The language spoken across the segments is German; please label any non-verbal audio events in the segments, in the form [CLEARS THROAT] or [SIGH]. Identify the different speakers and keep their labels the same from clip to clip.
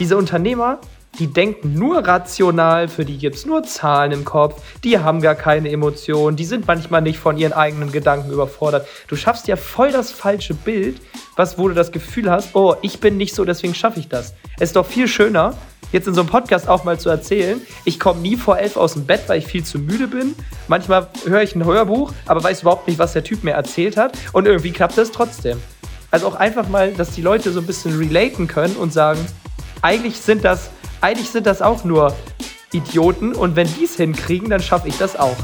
Speaker 1: Diese Unternehmer, die denken nur rational, für die gibt es nur Zahlen im Kopf, die haben gar keine Emotionen, die sind manchmal nicht von ihren eigenen Gedanken überfordert. Du schaffst ja voll das falsche Bild, was, wo du das Gefühl hast, oh, ich bin nicht so, deswegen schaffe ich das. Es ist doch viel schöner, jetzt in so einem Podcast auch mal zu erzählen, ich komme nie vor elf aus dem Bett, weil ich viel zu müde bin. Manchmal höre ich ein Hörbuch, aber weiß überhaupt nicht, was der Typ mir erzählt hat und irgendwie klappt das trotzdem. Also auch einfach mal, dass die Leute so ein bisschen relaten können und sagen, eigentlich sind das, eigentlich sind das auch nur Idioten und wenn die es hinkriegen, dann schaffe ich das auch.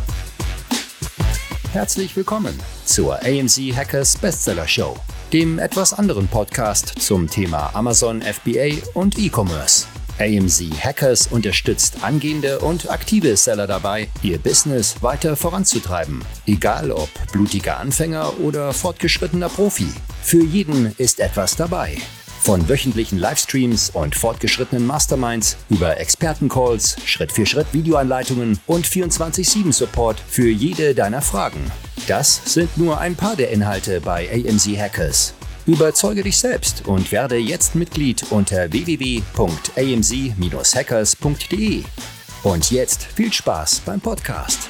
Speaker 2: Herzlich willkommen zur AMZ Hackers Bestseller Show, dem etwas anderen Podcast zum Thema Amazon FBA und E-Commerce. AMZ Hackers unterstützt angehende und aktive Seller dabei, ihr Business weiter voranzutreiben. Egal ob blutiger Anfänger oder fortgeschrittener Profi. Für jeden ist etwas dabei. Von wöchentlichen Livestreams und fortgeschrittenen Masterminds über Expertencalls, Schritt-für-Schritt Videoanleitungen und 24-7-Support für jede deiner Fragen. Das sind nur ein paar der Inhalte bei AMZ Hackers. Überzeuge dich selbst und werde jetzt Mitglied unter www.amz-hackers.de. Und jetzt viel Spaß beim Podcast.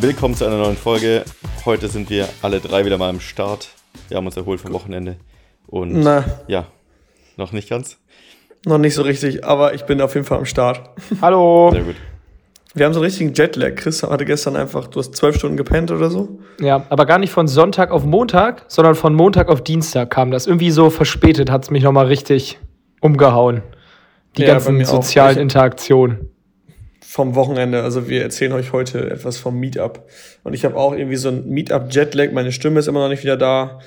Speaker 3: Willkommen zu einer neuen Folge. Heute sind wir alle drei wieder mal am Start. Wir haben uns erholt vom Wochenende. Und
Speaker 4: Na.
Speaker 3: ja, noch nicht ganz.
Speaker 4: Noch nicht so richtig, aber ich bin auf jeden Fall am Start. [LAUGHS]
Speaker 1: Hallo.
Speaker 3: Sehr gut.
Speaker 4: Wir haben so einen richtigen Jetlag. Chris hatte gestern einfach, du hast zwölf Stunden gepennt oder so.
Speaker 1: Ja, aber gar nicht von Sonntag auf Montag, sondern von Montag auf Dienstag kam das. Irgendwie so verspätet hat es mich nochmal richtig umgehauen. Die
Speaker 4: Ja,
Speaker 1: ganzen sozialen
Speaker 4: Ich-
Speaker 1: Interaktionen.
Speaker 4: Vom Wochenende. Also wir erzählen euch heute etwas vom Meetup. Und ich habe auch irgendwie so ein Meetup-Jetlag. Meine Stimme ist immer noch nicht wieder da.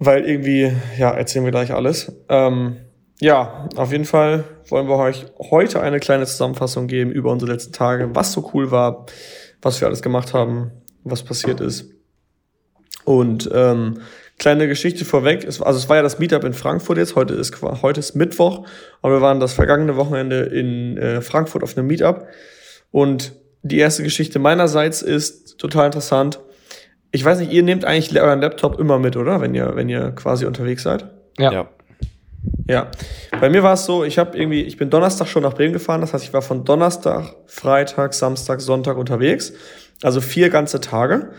Speaker 4: Weil irgendwie, ja, erzählen wir gleich alles. Ähm, ja, auf jeden Fall wollen wir euch heute eine kleine Zusammenfassung geben über unsere letzten Tage, was so cool war, was wir alles gemacht haben, was passiert ist. Und ähm, kleine Geschichte vorweg, es, also es war ja das Meetup in Frankfurt jetzt, heute ist, heute ist Mittwoch und wir waren das vergangene Wochenende in äh, Frankfurt auf einem Meetup. Und die erste Geschichte meinerseits ist total interessant. Ich weiß nicht, ihr nehmt eigentlich euren Laptop immer mit, oder? Wenn ihr, wenn ihr quasi unterwegs seid.
Speaker 1: Ja.
Speaker 3: Ja.
Speaker 4: Ja, bei mir war es so, ich habe irgendwie, ich bin Donnerstag schon nach Bremen gefahren, das heißt, ich war von Donnerstag, Freitag, Samstag, Sonntag unterwegs, also vier ganze Tage.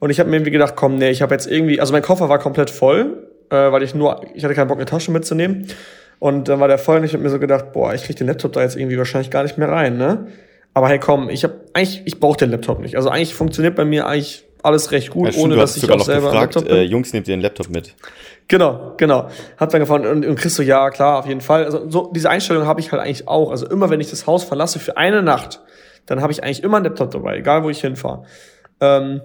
Speaker 4: Und ich habe mir irgendwie gedacht, komm, nee, ich habe jetzt irgendwie, also mein Koffer war komplett voll, äh, weil ich nur, ich hatte keinen Bock, eine Tasche mitzunehmen. Und dann war der voll und ich habe mir so gedacht, boah, ich krieg den Laptop da jetzt irgendwie wahrscheinlich gar nicht mehr rein, ne? Aber hey, komm, ich habe eigentlich, ich brauche den Laptop nicht. Also eigentlich funktioniert bei mir eigentlich alles recht gut,
Speaker 3: Ja, stimmt,
Speaker 4: ohne dass ich auch selber
Speaker 3: gefragt,
Speaker 4: Laptop
Speaker 3: äh, Jungs, nehmt ihr den Laptop mit?
Speaker 4: Genau, genau. Hat dann gefahren und, und Chris so, ja, klar, auf jeden Fall. Also so diese Einstellung habe ich halt eigentlich auch. Also immer, wenn ich das Haus verlasse für eine Nacht, dann habe ich eigentlich immer einen Laptop dabei, egal wo ich hinfahre. Ähm,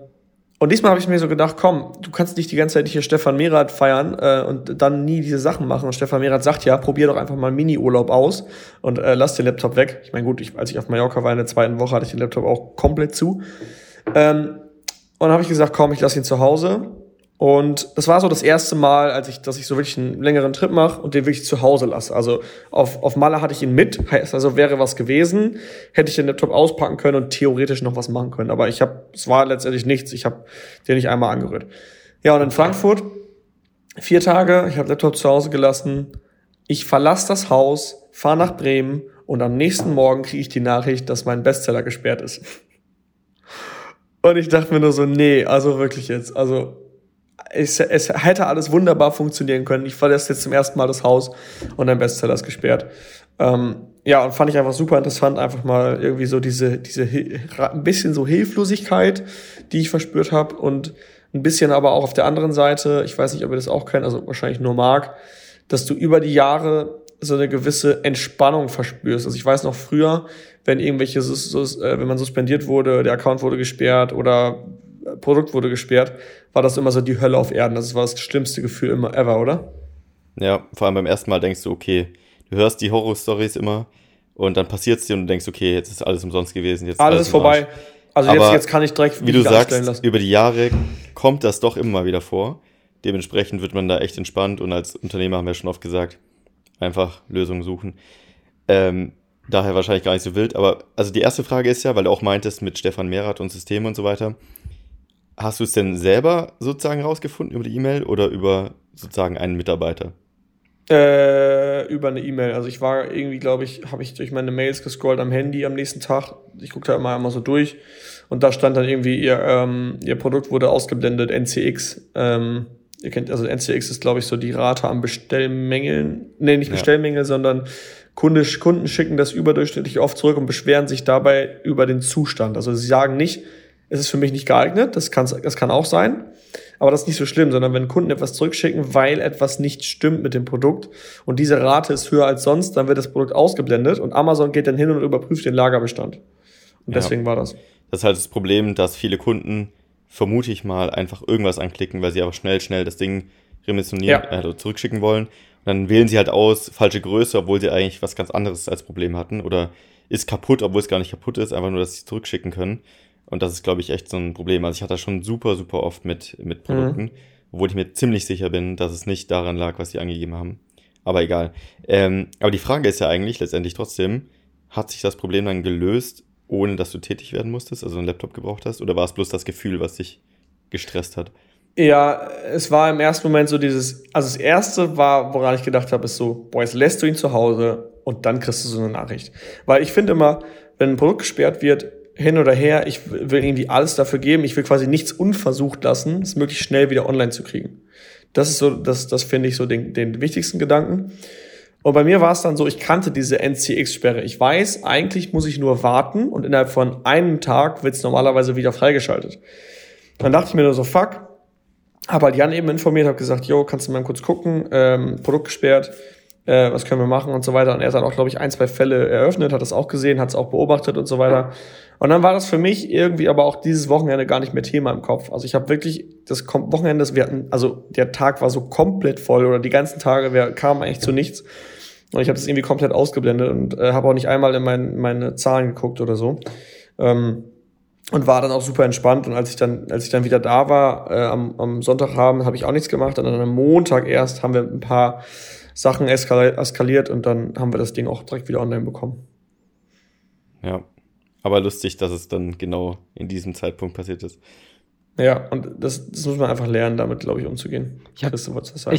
Speaker 4: und diesmal habe ich mir so gedacht, komm, du kannst nicht die ganze Zeit hier Stefan Merath feiern äh, und dann nie diese Sachen machen. Und Stefan Merath sagt ja, probier doch einfach mal Mini-Urlaub aus und äh, lass den Laptop weg. Ich meine, gut, ich, als ich auf Mallorca war in der zweiten Woche, hatte ich den Laptop auch komplett zu. Ähm, und dann habe ich gesagt, komm, ich lasse ihn zu Hause. Und das war so das erste Mal, als ich, dass ich so wirklich einen längeren Trip mache und den wirklich zu Hause lasse. Also auf, auf Malle hatte ich ihn mit, heißt also wäre was gewesen, hätte ich den Laptop auspacken können und theoretisch noch was machen können. Aber ich habe, es war letztendlich nichts. Ich habe den nicht einmal angerührt. Ja, und in Frankfurt vier Tage, ich habe Laptop zu Hause gelassen. Ich verlasse das Haus, fahre nach Bremen und am nächsten Morgen kriege ich die Nachricht, dass mein Bestseller gesperrt ist. Und ich dachte mir nur so, nee, also wirklich jetzt, also es, es hätte alles wunderbar funktionieren können. Ich verlasse jetzt zum ersten Mal das Haus und ein Bestseller ist gesperrt. Ähm, ja, und fand ich einfach super interessant, einfach mal irgendwie so diese, diese ein bisschen so Hilflosigkeit, die ich verspürt habe und ein bisschen aber auch auf der anderen Seite, ich weiß nicht, ob ihr das auch kennt, also wahrscheinlich nur Marc, dass du über die Jahre so eine gewisse Entspannung verspürst. Also ich weiß noch früher, wenn irgendwelche, äh, wenn man suspendiert wurde, der Account wurde gesperrt oder Produkt wurde gesperrt, war das immer so die Hölle auf Erden. Das war das schlimmste Gefühl immer ever, oder?
Speaker 3: Ja, vor allem beim ersten Mal denkst du, okay, du hörst die Horror-Stories immer und dann passiert es dir und du denkst, okay, jetzt ist alles umsonst gewesen. Jetzt
Speaker 4: Alles ist
Speaker 3: im
Speaker 4: vorbei. Also jetzt, jetzt kann ich direkt
Speaker 3: Wie du sagst, über die Jahre kommt das doch immer mal wieder vor. Dementsprechend wird man da echt entspannt und als Unternehmer haben wir schon oft gesagt, einfach Lösungen suchen. Ähm, daher wahrscheinlich gar nicht so wild. Aber also die erste Frage ist ja, weil du auch meintest mit Stefan Merath und System und so weiter. Hast du es denn selber sozusagen rausgefunden über die E-Mail oder über sozusagen einen Mitarbeiter?
Speaker 4: Äh, über eine E-Mail. Also ich war irgendwie, glaube ich, habe ich durch meine Mails gescrollt am Handy am nächsten Tag. Ich guckte da immer, immer so durch und da stand dann irgendwie, ihr, ähm, ihr Produkt wurde ausgeblendet, NCX. Ähm, ihr kennt, also NCX ist, glaube ich, so die Rate an Bestellmängeln. Nee, nicht Bestellmängel, ja. sondern Kunde, Kunden schicken das überdurchschnittlich oft zurück und beschweren sich dabei über den Zustand. Also sie sagen nicht, es ist für mich nicht geeignet, das kann, das kann auch sein. Aber das ist nicht so schlimm, sondern wenn Kunden etwas zurückschicken, weil etwas nicht stimmt mit dem Produkt und diese Rate ist höher als sonst, dann wird das Produkt ausgeblendet und Amazon geht dann hin und überprüft den Lagerbestand. Und ja. deswegen war das.
Speaker 3: Das ist halt das Problem, dass viele Kunden, vermute ich mal, einfach irgendwas anklicken, weil sie aber schnell, schnell das Ding remissionieren, ja. also zurückschicken wollen. Und dann wählen sie halt aus, falsche Größe, obwohl sie eigentlich was ganz anderes als Problem hatten. Oder ist kaputt, obwohl es gar nicht kaputt ist, einfach nur, dass sie es zurückschicken können. Und das ist, glaube ich, echt so ein Problem. Also ich hatte das schon super, super oft mit, mit Produkten, mhm. obwohl ich mir ziemlich sicher bin, dass es nicht daran lag, was sie angegeben haben. Aber egal. Ähm, aber die Frage ist ja eigentlich letztendlich trotzdem, hat sich das Problem dann gelöst, ohne dass du tätig werden musstest, also einen Laptop gebraucht hast? Oder war es bloß das Gefühl, was dich gestresst hat?
Speaker 4: Ja, es war im ersten Moment so dieses, also das erste war, woran ich gedacht habe, ist so, boah, jetzt lässt du ihn zu Hause und dann kriegst du so eine Nachricht. Weil ich finde immer, wenn ein Produkt gesperrt wird, hin oder her, ich will irgendwie alles dafür geben, ich will quasi nichts unversucht lassen, es möglichst schnell wieder online zu kriegen. Das ist so, das, das finde ich so den, den wichtigsten Gedanken. Und bei mir war es dann so, ich kannte diese NCX-Sperre. Ich weiß, eigentlich muss ich nur warten und innerhalb von einem Tag wird es normalerweise wieder freigeschaltet. Dann dachte ich mir nur so, fuck, habe halt Jan eben informiert, habe gesagt, yo, kannst du mal kurz gucken, ähm, Produkt gesperrt, äh, was können wir machen und so weiter. Und er hat auch, glaube ich, ein, zwei Fälle eröffnet, hat das auch gesehen, hat es auch beobachtet und so weiter. Und dann war das für mich irgendwie aber auch dieses Wochenende gar nicht mehr Thema im Kopf. Also ich habe wirklich das Wochenende, das wir hatten, also der Tag war so komplett voll oder die ganzen Tage wir kamen eigentlich zu nichts. Und ich habe das irgendwie komplett ausgeblendet und äh, habe auch nicht einmal in mein, meine Zahlen geguckt oder so. Ähm, und war dann auch super entspannt. Und als ich dann, als ich dann wieder da war, äh, am, am Sonntagabend, habe ich auch nichts gemacht. Und dann am Montag erst haben wir ein paar Sachen eskaliert und dann haben wir das Ding auch direkt wieder online bekommen.
Speaker 3: Ja, aber lustig, dass es dann genau in diesem Zeitpunkt passiert ist.
Speaker 4: Ja, und das, das muss man einfach lernen, damit, glaube ich, umzugehen.
Speaker 1: Ich habe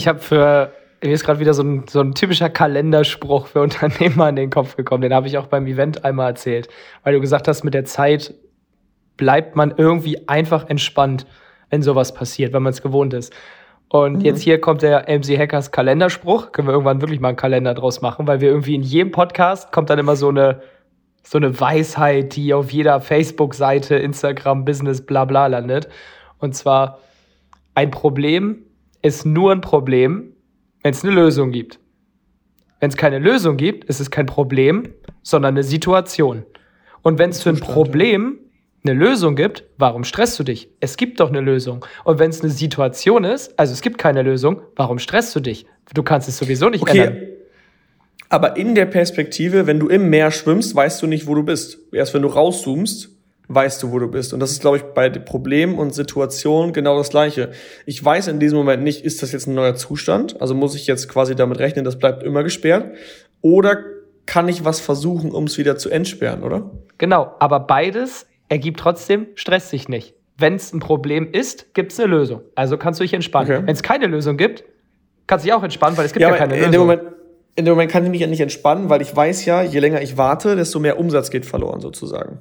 Speaker 1: hab für, mir ist gerade wieder so ein, so ein typischer Kalenderspruch für [LAUGHS] Unternehmer in den Kopf gekommen. Den habe ich auch beim Event einmal erzählt, weil du gesagt hast, mit der Zeit bleibt man irgendwie einfach entspannt, wenn sowas passiert, wenn man es gewohnt ist. Und mhm. jetzt hier kommt der MC Hackers Kalenderspruch. Können wir irgendwann wirklich mal einen Kalender draus machen, weil wir irgendwie in jedem Podcast kommt dann immer so eine, so eine Weisheit, die auf jeder Facebook-Seite, Instagram, Business, bla bla landet. Und zwar, ein Problem ist nur ein Problem, wenn es eine Lösung gibt. Wenn es keine Lösung gibt, ist es kein Problem, sondern eine Situation. Und wenn es für ein Problem eine Lösung gibt, warum stresst du dich? Es gibt doch eine Lösung. Und wenn es eine Situation ist, also es gibt keine Lösung, warum stresst du dich? Du kannst es sowieso nicht okay. ändern.
Speaker 4: Aber in der Perspektive, wenn du im Meer schwimmst, weißt du nicht, wo du bist. Erst wenn du rauszoomst, weißt du, wo du bist. Und das ist, glaube ich, bei Problemen und Situationen genau das Gleiche. Ich weiß in diesem Moment nicht, ist das jetzt ein neuer Zustand? Also muss ich jetzt quasi damit rechnen, das bleibt immer gesperrt? Oder kann ich was versuchen, um es wieder zu entsperren, oder?
Speaker 1: Genau, aber beides ergibt trotzdem, stresst dich nicht. Wenn es ein Problem ist, gibt es eine Lösung. Also kannst du dich entspannen. Okay. Wenn es keine Lösung gibt, kannst du dich auch entspannen, weil es gibt ja, ja keine
Speaker 4: in
Speaker 1: Lösung.
Speaker 4: Dem Moment, in dem Moment kann ich mich ja nicht entspannen, weil ich weiß ja, je länger ich warte, desto mehr Umsatz geht verloren sozusagen.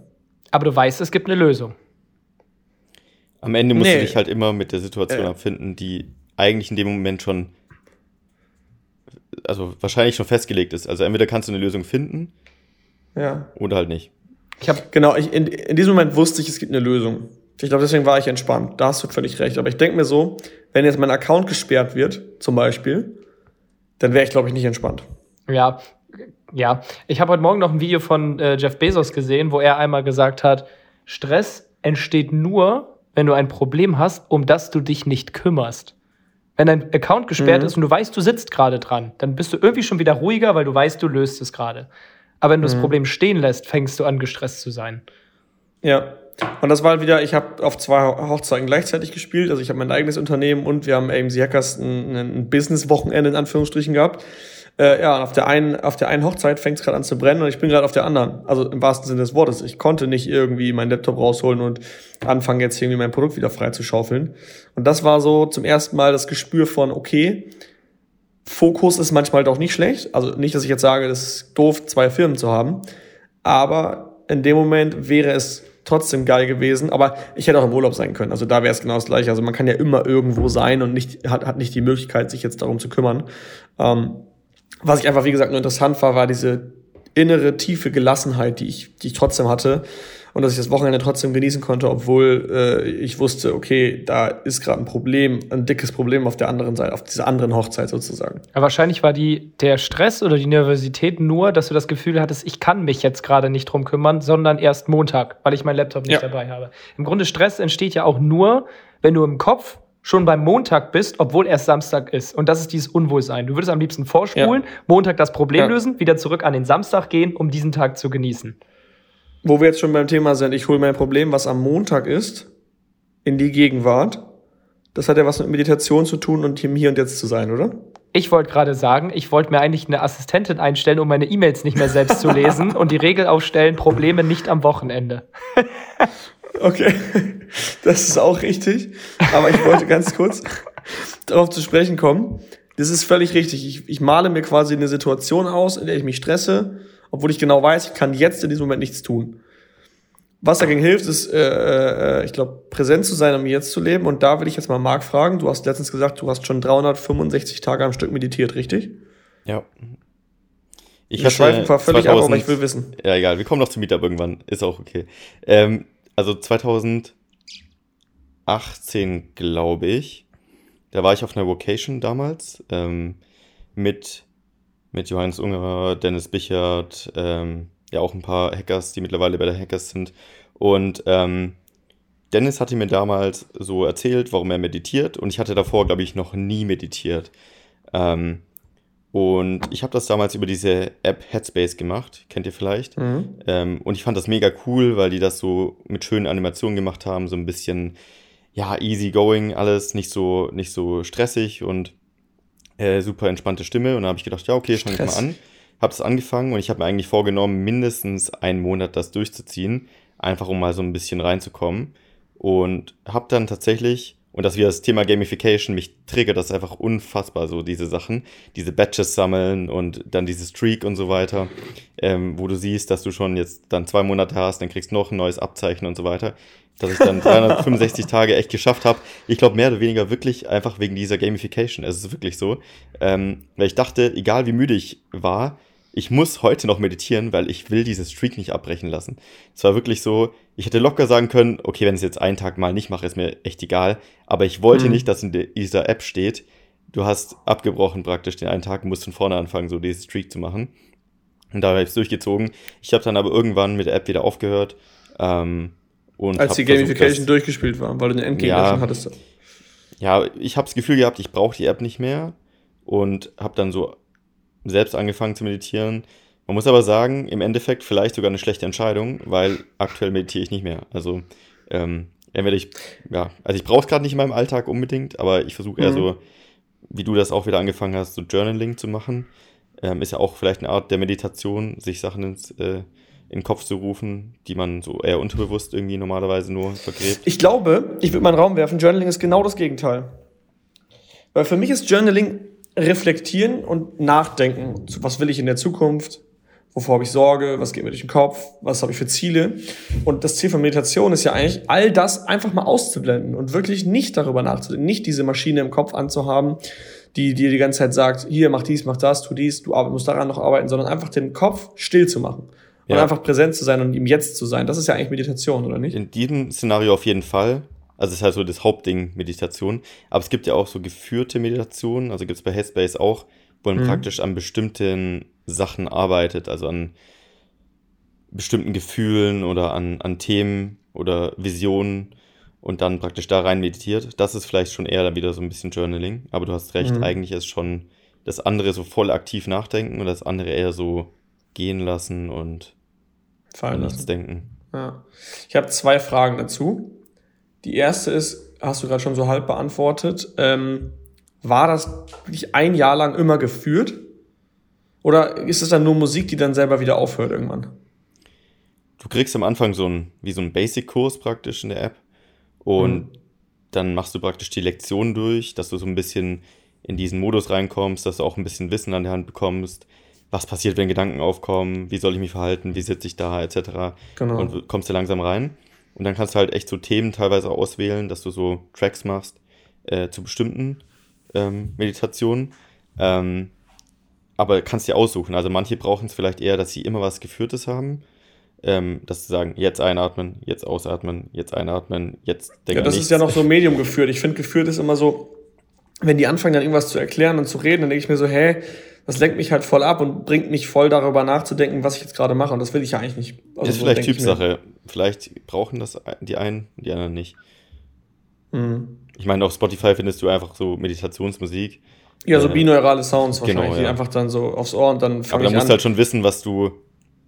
Speaker 1: Aber du weißt, es gibt eine Lösung.
Speaker 3: Am Ende musst nee. du dich halt immer mit der Situation äh. abfinden, die eigentlich in dem Moment schon, also wahrscheinlich schon festgelegt ist. Also entweder kannst du eine Lösung finden
Speaker 4: ja.
Speaker 3: oder halt nicht.
Speaker 4: Ich habe genau, ich, in, in diesem Moment wusste ich, es gibt eine Lösung. Ich glaube, deswegen war ich entspannt. Da hast du völlig recht. Aber ich denke mir so, wenn jetzt mein Account gesperrt wird, zum Beispiel, dann wäre ich, glaube ich, nicht entspannt.
Speaker 1: Ja, ja. Ich habe heute Morgen noch ein Video von äh, Jeff Bezos gesehen, wo er einmal gesagt hat, Stress entsteht nur, wenn du ein Problem hast, um das du dich nicht kümmerst. Wenn dein Account gesperrt mhm. ist und du weißt, du sitzt gerade dran, dann bist du irgendwie schon wieder ruhiger, weil du weißt, du löst es gerade. Aber wenn du mhm. das Problem stehen lässt, fängst du an, gestresst zu sein.
Speaker 4: Ja, Und das war halt wieder, ich habe auf zwei Hochzeiten gleichzeitig gespielt. Also ich habe mein eigenes Unternehmen und wir haben AMC Hackers ein, ein Business-Wochenende in Anführungsstrichen gehabt. Äh, ja, und auf der einen, auf der einen Hochzeit fängt es gerade an zu brennen und ich bin gerade auf der anderen. Also im wahrsten Sinne des Wortes. Ich konnte nicht irgendwie meinen Laptop rausholen und anfangen, jetzt irgendwie mein Produkt wieder frei zu schaufeln. Und das war so zum ersten Mal das Gespür von, okay, Fokus ist manchmal doch nicht schlecht. Also nicht, dass ich jetzt sage, das ist doof, zwei Firmen zu haben. Aber in dem Moment wäre es trotzdem geil gewesen. Aber ich hätte auch im Urlaub sein können. Also da wäre es genau das gleiche. Also man kann ja immer irgendwo sein und nicht, hat, hat nicht die Möglichkeit, sich jetzt darum zu kümmern. Ähm, was ich einfach, wie gesagt, nur interessant war, war diese innere, tiefe Gelassenheit, die ich, die ich trotzdem hatte. Und dass ich das Wochenende trotzdem genießen konnte, obwohl äh, ich wusste, okay, da ist gerade ein Problem, ein dickes Problem auf der anderen Seite, auf dieser anderen Hochzeit sozusagen.
Speaker 1: Aber wahrscheinlich war die, der Stress oder die Nervosität nur, dass du das Gefühl hattest, ich kann mich jetzt gerade nicht drum kümmern, sondern erst Montag, weil ich meinen Laptop nicht ja. dabei habe. Im Grunde Stress entsteht ja auch nur, wenn du im Kopf schon beim Montag bist, obwohl erst Samstag ist. Und das ist dieses Unwohlsein. Du würdest am liebsten vorspulen, ja. Montag das Problem ja. lösen, wieder zurück an den Samstag gehen, um diesen Tag zu genießen.
Speaker 4: Wo wir jetzt schon beim Thema sind, ich hole mein Problem, was am Montag ist, in die Gegenwart. Das hat ja was mit Meditation zu tun und hier und jetzt zu sein, oder?
Speaker 1: Ich wollte gerade sagen, ich wollte mir eigentlich eine Assistentin einstellen, um meine E-Mails nicht mehr selbst zu lesen und die Regel aufstellen, Probleme nicht am Wochenende. [LAUGHS]
Speaker 4: Okay, das ist auch richtig. Aber ich wollte ganz kurz darauf zu sprechen kommen. Das ist völlig richtig. Ich, ich male mir quasi eine Situation aus, in der ich mich stresse, obwohl ich genau weiß, ich kann jetzt in diesem Moment nichts tun. Was dagegen hilft, ist, äh, äh, ich glaube, präsent zu sein, um jetzt zu leben. Und da will ich jetzt mal Marc fragen. Du hast letztens gesagt, du hast schon 365 Tage am Stück meditiert, richtig?
Speaker 3: Ja.
Speaker 4: Ich Wir schweifen zwar völlig 2000, ab, aber ich will wissen.
Speaker 3: Ja, egal. Wir kommen noch zum Meetup irgendwann. Ist auch okay. Ähm, also 2018, glaube ich, da war ich auf einer Vocation damals ähm, mit, mit Johannes Ungerer, Dennis Bichert, ähm, ja auch ein paar Hackers, die mittlerweile bei der Hackers sind. Und ähm, Dennis hatte mir damals so erzählt, warum er meditiert. Und ich hatte davor, glaube ich, noch nie meditiert. Ähm, und ich habe das damals über diese App Headspace gemacht, kennt ihr vielleicht. Mhm. Ähm, und ich fand das mega cool, weil die das so mit schönen Animationen gemacht haben, so ein bisschen, ja, easy going, alles, nicht so, nicht so stressig und äh, super entspannte Stimme. Und da habe ich gedacht, ja, okay, fange ich mal an. Habe es angefangen und ich habe mir eigentlich vorgenommen, mindestens einen Monat das durchzuziehen, einfach um mal so ein bisschen reinzukommen. Und habe dann tatsächlich und dass wir das Thema Gamification, mich triggert das einfach unfassbar, so diese Sachen, diese Batches sammeln und dann diese Streak und so weiter, ähm, wo du siehst, dass du schon jetzt dann zwei Monate hast, dann kriegst du noch ein neues Abzeichen und so weiter, dass ich dann [LAUGHS] 365 Tage echt geschafft habe. Ich glaube mehr oder weniger wirklich einfach wegen dieser Gamification. Es ist wirklich so, ähm, weil ich dachte, egal wie müde ich war, ich muss heute noch meditieren, weil ich will diese Streak nicht abbrechen lassen. Es war wirklich so, ich hätte locker sagen können, okay, wenn ich es jetzt einen Tag mal nicht mache, ist mir echt egal. Aber ich wollte mhm. nicht, dass in dieser App steht, du hast abgebrochen praktisch den einen Tag, musst von vorne anfangen, so diese Streak zu machen. Und da habe ich es durchgezogen. Ich habe dann aber irgendwann mit der App wieder aufgehört. Ähm,
Speaker 4: und Als die Gamification versucht, durchgespielt war, weil du eine Endgegner ja, schon hattest.
Speaker 3: Ja, ich habe das Gefühl gehabt, ich brauche die App nicht mehr und habe dann so selbst angefangen zu meditieren. Man muss aber sagen, im Endeffekt vielleicht sogar eine schlechte Entscheidung, weil aktuell meditiere ich nicht mehr. Also ähm, entweder ich, ja, also ich brauche es gerade nicht in meinem Alltag unbedingt, aber ich versuche eher mhm. so, wie du das auch wieder angefangen hast, so Journaling zu machen. Ähm, ist ja auch vielleicht eine Art der Meditation, sich Sachen ins, äh, in den Kopf zu rufen, die man so eher unterbewusst irgendwie normalerweise nur vergräbt.
Speaker 4: Ich glaube, ich würde meinen Raum werfen, Journaling ist genau das Gegenteil. Weil für mich ist Journaling reflektieren und nachdenken. Was will ich in der Zukunft? Wovor habe ich Sorge? Was geht mir durch den Kopf? Was habe ich für Ziele? Und das Ziel von Meditation ist ja eigentlich, all das einfach mal auszublenden und wirklich nicht darüber nachzudenken, nicht diese Maschine im Kopf anzuhaben, die dir die ganze Zeit sagt, hier, mach dies, mach das, tu dies, du musst daran noch arbeiten, sondern einfach den Kopf still zu machen. Und einfach präsent zu sein und im Jetzt zu sein. Das ist ja eigentlich Meditation, oder nicht?
Speaker 3: In diesem Szenario auf jeden Fall. Also es ist halt so das Hauptding Meditation. Aber es gibt ja auch so geführte Meditationen, also gibt es bei Headspace auch, wo man mhm. praktisch an bestimmten Sachen arbeitet, also an bestimmten Gefühlen oder an, an Themen oder Visionen und dann praktisch da rein meditiert. Das ist vielleicht schon eher dann wieder so ein bisschen Journaling, aber du hast recht, mhm. eigentlich ist schon das andere so voll aktiv nachdenken und das andere eher so gehen lassen und
Speaker 4: fallen lassen.
Speaker 3: denken.
Speaker 4: Ja. Ich habe zwei Fragen dazu. Die erste ist, hast du gerade schon so halb beantwortet. Ähm, war das wirklich ein Jahr lang immer geführt? Oder ist es dann nur Musik, die dann selber wieder aufhört irgendwann?
Speaker 3: Du kriegst am Anfang so ein, wie so ein Basic-Kurs praktisch in der App. Und mhm. dann machst du praktisch die Lektion durch, dass du so ein bisschen in diesen Modus reinkommst, dass du auch ein bisschen Wissen an der Hand bekommst. Was passiert, wenn Gedanken aufkommen? Wie soll ich mich verhalten? Wie sitze ich da? Etc. Genau. Und kommst du langsam rein. Und dann kannst du halt echt so Themen teilweise auswählen, dass du so Tracks machst äh, zu bestimmten ähm, Meditationen. Ähm, aber kannst dir aussuchen. Also manche brauchen es vielleicht eher, dass sie immer was Geführtes haben. Ähm, dass sie sagen, jetzt einatmen, jetzt ausatmen, jetzt einatmen, jetzt
Speaker 4: denken. Ja, das nichts. ist ja noch so Medium geführt. Ich finde, geführt ist immer so, wenn die anfangen dann irgendwas zu erklären und zu reden, dann denke ich mir so, hä, das lenkt mich halt voll ab und bringt mich voll darüber nachzudenken, was ich jetzt gerade mache. Und das will ich ja eigentlich nicht.
Speaker 3: Also ist so vielleicht Typsache. Vielleicht brauchen das die einen, die anderen nicht. Mhm. Ich meine, auf Spotify findest du einfach so Meditationsmusik.
Speaker 4: Ja, so äh, binaurale Sounds genau, wahrscheinlich, ja. die einfach dann so aufs Ohr und dann
Speaker 3: fange ich an. Aber da musst du halt schon wissen, was du,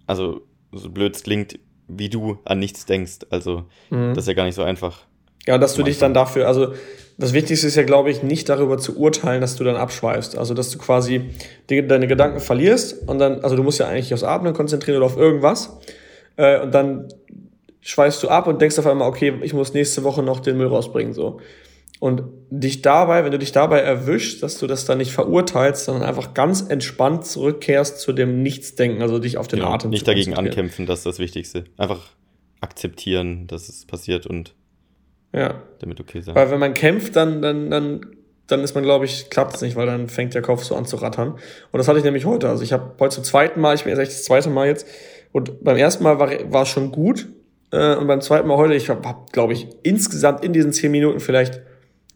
Speaker 3: also so blöd es klingt, wie du an nichts denkst. Also mhm. das ist ja gar nicht so einfach.
Speaker 4: Ja, dass du dich dann dafür, also das Wichtigste ist ja, glaube ich, nicht darüber zu urteilen, dass du dann abschweifst. Also, dass du quasi die, deine Gedanken verlierst und dann, also du musst ja eigentlich aufs Atmen konzentrieren oder auf irgendwas. Äh, und dann schweifst du ab und denkst auf einmal, okay, ich muss nächste Woche noch den Müll rausbringen, so. Und dich dabei, wenn du dich dabei erwischst, dass du das dann nicht verurteilst, sondern einfach ganz entspannt zurückkehrst zu dem Nichtsdenken, also dich auf den genau, Atem
Speaker 3: Nicht dagegen ankämpfen, das ist das Wichtigste. Einfach akzeptieren, dass es passiert und
Speaker 4: ja. Damit okay sein. Weil wenn man kämpft, dann, dann, dann, dann ist man, glaube ich, klappt es nicht, weil dann fängt der Kopf so an zu rattern. Und das hatte ich nämlich heute. Also ich habe heute zum zweiten Mal, ich bin jetzt echt das zweite Mal jetzt. Und beim ersten Mal war, war es schon gut. Äh, und beim zweiten Mal heute, ich habe, hab, glaube ich, insgesamt in diesen zehn Minuten vielleicht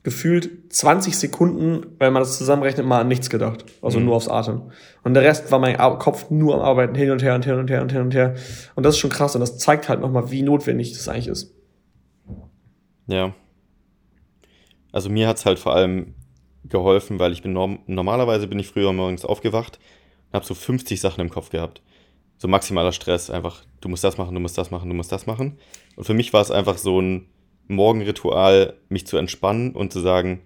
Speaker 4: gefühlt 20 Sekunden, wenn man das zusammenrechnet, mal an nichts gedacht. Also mhm. nur aufs Atem. Und der Rest war mein Kopf nur am Arbeiten, hin und her und hin und her und hin und her. Und das ist schon krass. Und das zeigt halt nochmal, wie notwendig das eigentlich ist.
Speaker 3: Ja. Also mir hat es halt vor allem geholfen, weil ich bin norm normalerweise bin ich früher morgens aufgewacht und habe so 50 Sachen im Kopf gehabt. So maximaler Stress, einfach du musst das machen, du musst das machen, du musst das machen. Und für mich war es einfach so ein Morgenritual, mich zu entspannen und zu sagen,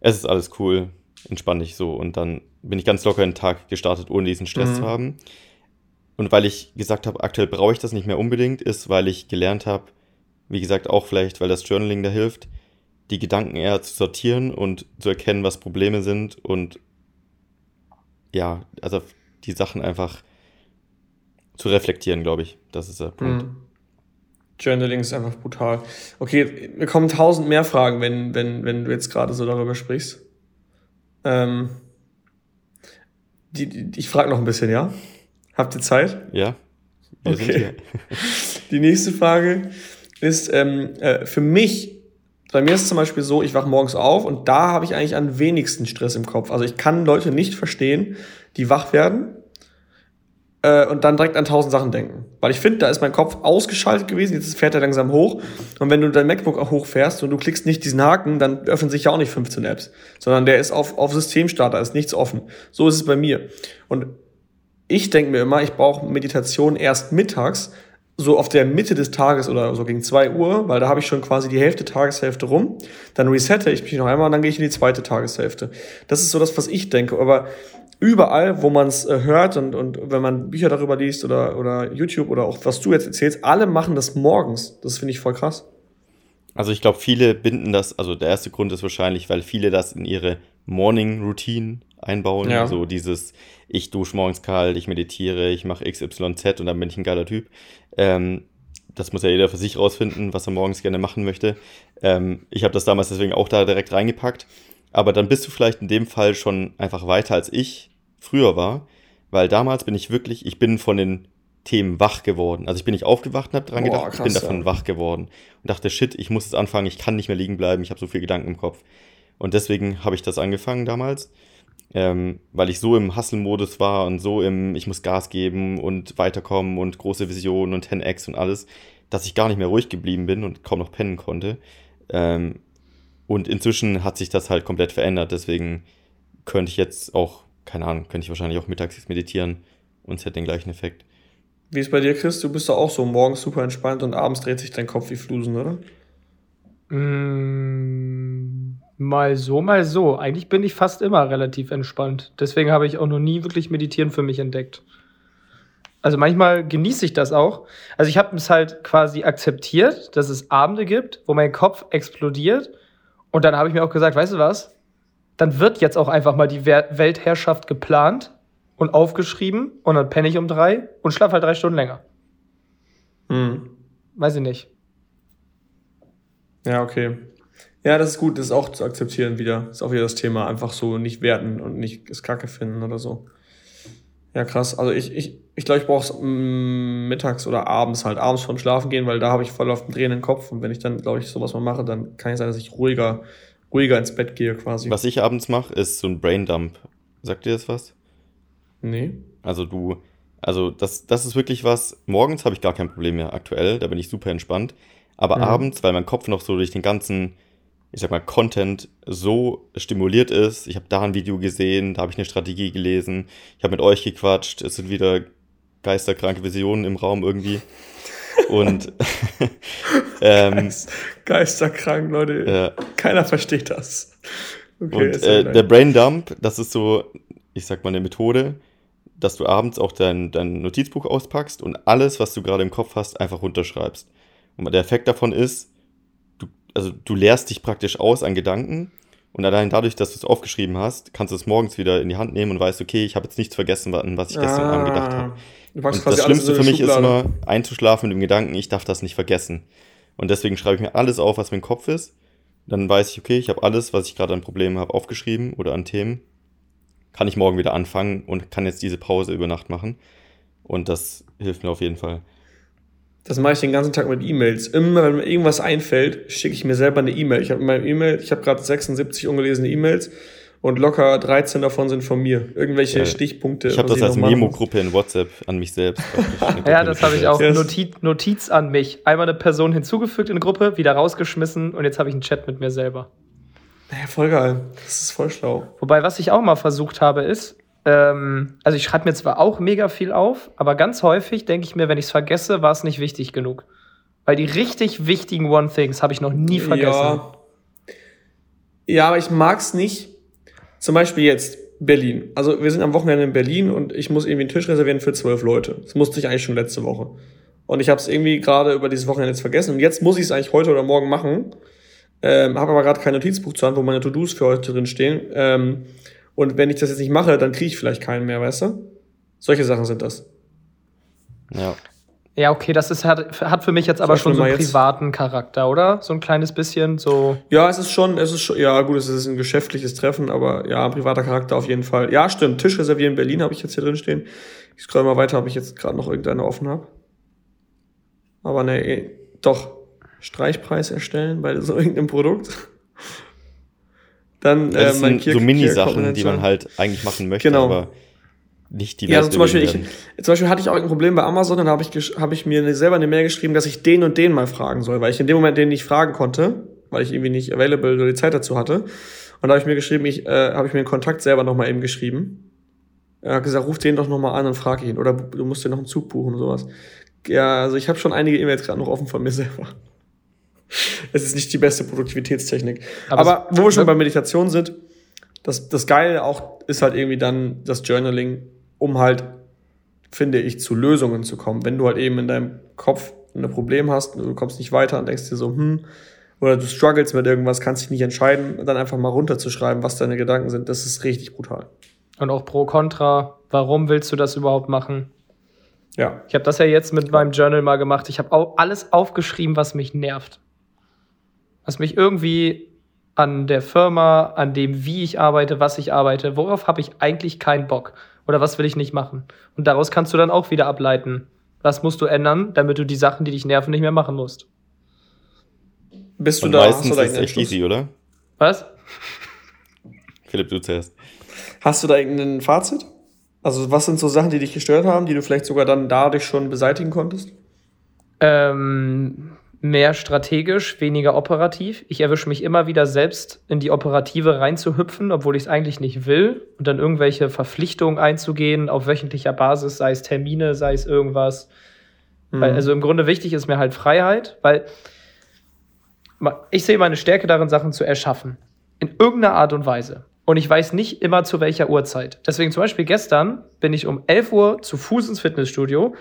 Speaker 3: es ist alles cool, entspann dich so. Und dann bin ich ganz locker in den Tag gestartet, ohne diesen Stress mhm. zu haben. Und weil ich gesagt habe, aktuell brauche ich das nicht mehr unbedingt, ist, weil ich gelernt habe, wie gesagt, auch vielleicht, weil das Journaling da hilft, die Gedanken eher zu sortieren und zu erkennen, was Probleme sind und ja, also die Sachen einfach zu reflektieren, glaube ich. Das ist der Punkt. Mhm.
Speaker 4: Journaling ist einfach brutal. Okay, mir kommen tausend mehr Fragen, wenn, wenn, wenn du jetzt gerade so darüber sprichst. Ähm, die, die, ich frage noch ein bisschen, ja? Habt ihr Zeit?
Speaker 3: Ja.
Speaker 4: Wir okay. [LAUGHS] die nächste Frage ist ähm, äh, für mich, bei mir ist es zum Beispiel so, ich wache morgens auf und da habe ich eigentlich am wenigsten Stress im Kopf. Also ich kann Leute nicht verstehen, die wach werden äh, und dann direkt an tausend Sachen denken. Weil ich finde, da ist mein Kopf ausgeschaltet gewesen, jetzt fährt er langsam hoch. Und wenn du dein MacBook auch hochfährst und du klickst nicht diesen Haken, dann öffnen sich ja auch nicht 15 Apps, sondern der ist auf, auf Systemstarter, ist nichts offen. So ist es bei mir. Und ich denke mir immer, ich brauche Meditation erst mittags, so auf der Mitte des Tages oder so gegen zwei Uhr, weil da habe ich schon quasi die Hälfte Tageshälfte rum. Dann resette ich mich noch einmal und dann gehe ich in die zweite Tageshälfte. Das ist so das, was ich denke. Aber überall, wo man es äh, hört und, und wenn man Bücher darüber liest oder, oder YouTube oder auch was du jetzt erzählst, alle machen das morgens. Das finde ich voll krass.
Speaker 3: Also ich glaube, viele binden das, also der erste Grund ist wahrscheinlich, weil viele das in ihre Morning Routine einbauen. Ja. So dieses, ich dusche morgens kalt, ich meditiere, ich mache XYZ und dann bin ich ein geiler Typ. Ähm, das muss ja jeder für sich rausfinden, was er morgens gerne machen möchte. Ähm, ich habe das damals deswegen auch da direkt reingepackt. Aber dann bist du vielleicht in dem Fall schon einfach weiter als ich früher war, weil damals bin ich wirklich, ich bin von den Themen wach geworden. Also ich bin nicht aufgewacht und habe dran Boah, gedacht, krass, ich bin davon ja. wach geworden und dachte, shit, ich muss jetzt anfangen, ich kann nicht mehr liegen bleiben, ich habe so viel Gedanken im Kopf. Und deswegen habe ich das angefangen damals ähm, weil ich so im Hustle-Modus war und so im, ich muss Gas geben und weiterkommen und große Visionen und 10x und alles, dass ich gar nicht mehr ruhig geblieben bin und kaum noch pennen konnte. Ähm, und inzwischen hat sich das halt komplett verändert, deswegen könnte ich jetzt auch, keine Ahnung, könnte ich wahrscheinlich auch mittags meditieren und es hätte den gleichen Effekt.
Speaker 4: Wie ist bei dir, Chris? Du bist doch auch so morgens super entspannt und abends dreht sich dein Kopf wie Flusen, oder?
Speaker 1: Mm, mal so, mal so. Eigentlich bin ich fast immer relativ entspannt. Deswegen habe ich auch noch nie wirklich Meditieren für mich entdeckt. Also manchmal genieße ich das auch. Also ich habe es halt quasi akzeptiert, dass es Abende gibt, wo mein Kopf explodiert. Und dann habe ich mir auch gesagt, weißt du was? Dann wird jetzt auch einfach mal die Weltherrschaft geplant und aufgeschrieben und dann penne ich um drei und schlafe halt drei Stunden länger.
Speaker 4: Hm.
Speaker 1: Weiß ich nicht.
Speaker 4: Ja, okay. Ja, das ist gut, das ist auch zu akzeptieren wieder. Das ist auch wieder das Thema. Einfach so nicht werten und nicht es Kacke finden oder so. Ja, krass. Also ich, ich, ich glaube, ich brauche es mm, mittags oder abends halt, abends vorm Schlafen gehen, weil da habe ich voll auf den drehenden Kopf. Und wenn ich dann, glaube ich, sowas mal mache, dann kann es sein, dass ich ruhiger, ruhiger ins Bett gehe quasi.
Speaker 3: Was ich abends mache, ist so ein Braindump. Sagt dir das was?
Speaker 4: Nee.
Speaker 3: Also du, also das, das ist wirklich was. Morgens habe ich gar kein Problem mehr aktuell, da bin ich super entspannt. Aber mhm. abends, weil mein Kopf noch so durch den ganzen, ich sag mal, Content so stimuliert ist. Ich habe da ein Video gesehen, da habe ich eine Strategie gelesen, ich habe mit euch gequatscht, es sind wieder geisterkranke Visionen im Raum irgendwie. Und [LAUGHS]
Speaker 4: ähm, [LAUGHS] Geisterkrank, Leute. Ja. Keiner versteht das.
Speaker 3: Okay, und äh, der Brain Dump, das ist so, ich sag mal, eine Methode, dass du abends auch dein, dein Notizbuch auspackst und alles, was du gerade im Kopf hast, einfach runterschreibst. Und der Effekt davon ist, also du leerst dich praktisch aus an Gedanken und allein dadurch, dass du es aufgeschrieben hast, kannst du es morgens wieder in die Hand nehmen und weißt, okay, ich habe jetzt nichts vergessen, an was ich gestern ah, Abend gedacht habe. Und das Schlimmste für mich Schublade. ist immer, einzuschlafen mit dem Gedanken, ich darf das nicht vergessen. Und deswegen schreibe ich mir alles auf, was mir im Kopf ist. Dann weiß ich, okay, ich habe alles, was ich gerade an Problemen habe, aufgeschrieben oder an Themen. Kann ich morgen wieder anfangen und kann jetzt diese Pause über Nacht machen. Und das hilft mir auf jeden Fall.
Speaker 4: Das mache ich den ganzen Tag mit E-Mails. Immer wenn mir irgendwas einfällt, schicke ich mir selber eine E-Mail. Ich habe in meinem E-Mail, ich habe gerade 76 ungelesene E-Mails und locker 13 davon sind von mir. Irgendwelche ja, Stichpunkte.
Speaker 3: Ich habe das als Memo-Gruppe in WhatsApp an mich selbst. [LAUGHS]
Speaker 1: ja, das habe ich auch. Notiz, Notiz an mich. Einmal eine Person hinzugefügt in eine Gruppe, wieder rausgeschmissen und jetzt habe ich einen Chat mit mir selber.
Speaker 4: Naja, voll geil. Das ist voll schlau.
Speaker 1: Wobei, was ich auch mal versucht habe, ist, ähm, also ich schreibe mir zwar auch mega viel auf, aber ganz häufig denke ich mir, wenn ich es vergesse, war es nicht wichtig genug. Weil die richtig wichtigen One-Things habe ich noch nie vergessen.
Speaker 4: Ja. ja, aber ich mag es nicht. Zum Beispiel jetzt Berlin. Also wir sind am Wochenende in Berlin und ich muss irgendwie einen Tisch reservieren für zwölf Leute. Das musste ich eigentlich schon letzte Woche. Und ich habe es irgendwie gerade über dieses Wochenende jetzt vergessen. Und jetzt muss ich es eigentlich heute oder morgen machen. Ähm, habe aber gerade kein Notizbuch zur Hand, wo meine To-Dos für heute drin stehen. Ähm, und wenn ich das jetzt nicht mache, dann kriege ich vielleicht keinen mehr, weißt du? Solche Sachen sind das.
Speaker 3: Ja.
Speaker 1: Ja, okay, das ist, hat, hat für mich jetzt aber schon so einen privaten Charakter, oder? So ein kleines bisschen so.
Speaker 4: Ja, es ist schon, es ist schon, ja, gut, es ist ein geschäftliches Treffen, aber ja, ein privater Charakter auf jeden Fall. Ja, stimmt. Tisch reservieren in Berlin habe ich jetzt hier drin stehen. Ich scroll mal weiter, ob ich jetzt gerade noch irgendeine offen habe. Aber ne, eh, doch. Streichpreis erstellen bei so [LAUGHS] irgendeinem Produkt.
Speaker 3: Dann äh, das mein sind so Mini-Sachen, die man halt eigentlich machen möchte, genau. aber nicht die
Speaker 4: Ja, also zum Beispiel, ich, zum Beispiel hatte ich auch ein Problem bei Amazon, dann habe ich, hab ich mir selber eine Mail geschrieben, dass ich den und den mal fragen soll, weil ich in dem Moment den nicht fragen konnte, weil ich irgendwie nicht available oder die Zeit dazu hatte. Und da habe ich mir geschrieben, ich äh, habe ich mir den Kontakt selber nochmal eben geschrieben. Er hat gesagt, ruf den doch nochmal an und frag ihn. Oder du musst dir noch einen Zug buchen und sowas. Ja, also ich habe schon einige E-Mails gerade noch offen von mir selber [LAUGHS] es ist nicht die beste Produktivitätstechnik. Aber, Aber wo wir schon bei Meditation sind, das, das Geile auch ist halt irgendwie dann das Journaling, um halt, finde ich, zu Lösungen zu kommen. Wenn du halt eben in deinem Kopf ein Problem hast, du kommst nicht weiter und denkst dir so, hm, oder du struggles mit irgendwas, kannst dich nicht entscheiden, dann einfach mal runterzuschreiben, was deine Gedanken sind, das ist richtig brutal.
Speaker 1: Und auch pro Contra, warum willst du das überhaupt machen?
Speaker 4: Ja.
Speaker 1: Ich habe das ja jetzt mit meinem Journal mal gemacht. Ich habe alles aufgeschrieben, was mich nervt was mich irgendwie an der Firma, an dem, wie ich arbeite, was ich arbeite, worauf habe ich eigentlich keinen Bock oder was will ich nicht machen. Und daraus kannst du dann auch wieder ableiten, was musst du ändern, damit du die Sachen, die dich nerven, nicht mehr machen musst.
Speaker 3: Bist du Und da? Meistens hast du da ist echt easy, oder?
Speaker 1: Was?
Speaker 3: Philipp, du zuerst.
Speaker 4: Hast du da irgendein Fazit? Also was sind so Sachen, die dich gestört haben, die du vielleicht sogar dann dadurch schon beseitigen konntest?
Speaker 1: Ähm, mehr strategisch, weniger operativ. Ich erwische mich immer wieder selbst in die Operative reinzuhüpfen, obwohl ich es eigentlich nicht will und dann irgendwelche Verpflichtungen einzugehen auf wöchentlicher Basis, sei es Termine, sei es irgendwas. Mhm. Weil, also im Grunde wichtig ist mir halt Freiheit, weil ich sehe meine Stärke darin, Sachen zu erschaffen. In irgendeiner Art und Weise. Und ich weiß nicht immer zu welcher Uhrzeit. Deswegen zum Beispiel gestern bin ich um 11 Uhr zu Fuß ins Fitnessstudio,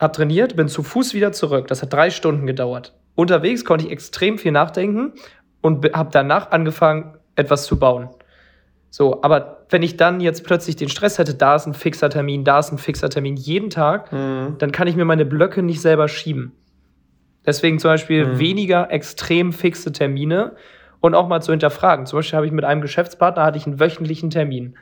Speaker 1: hab trainiert, bin zu Fuß wieder zurück. Das hat drei Stunden gedauert. Unterwegs konnte ich extrem viel nachdenken und habe danach angefangen, etwas zu bauen. So, aber wenn ich dann jetzt plötzlich den Stress hätte, da ist ein fixer Termin, da ist ein fixer Termin jeden Tag, mhm. dann kann ich mir meine Blöcke nicht selber schieben. Deswegen zum Beispiel mhm. weniger extrem fixe Termine und auch mal zu hinterfragen. Zum Beispiel habe ich mit einem Geschäftspartner hatte ich einen wöchentlichen Termin.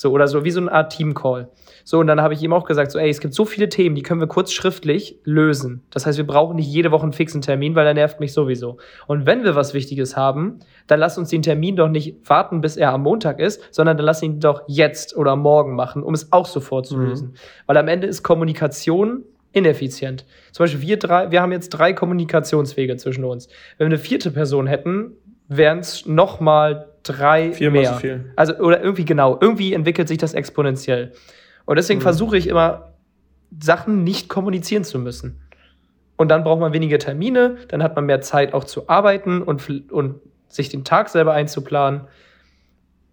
Speaker 1: So, oder so, wie so eine Art Team-Call. So, und dann habe ich ihm auch gesagt, so, ey, es gibt so viele Themen, die können wir kurz schriftlich lösen. Das heißt, wir brauchen nicht jede Woche einen fixen Termin, weil der nervt mich sowieso. Und wenn wir was Wichtiges haben, dann lass uns den Termin doch nicht warten, bis er am Montag ist, sondern dann lass ihn doch jetzt oder morgen machen, um es auch sofort zu mhm. lösen. Weil am Ende ist Kommunikation ineffizient. Zum Beispiel wir drei, wir haben jetzt drei Kommunikationswege zwischen uns. Wenn wir eine vierte Person hätten, wären es nochmal drei Viermal mehr. So viel. Also, oder irgendwie genau, irgendwie entwickelt sich das exponentiell. Und deswegen mhm. versuche ich immer, Sachen nicht kommunizieren zu müssen. Und dann braucht man weniger Termine, dann hat man mehr Zeit auch zu arbeiten und, und sich den Tag selber einzuplanen.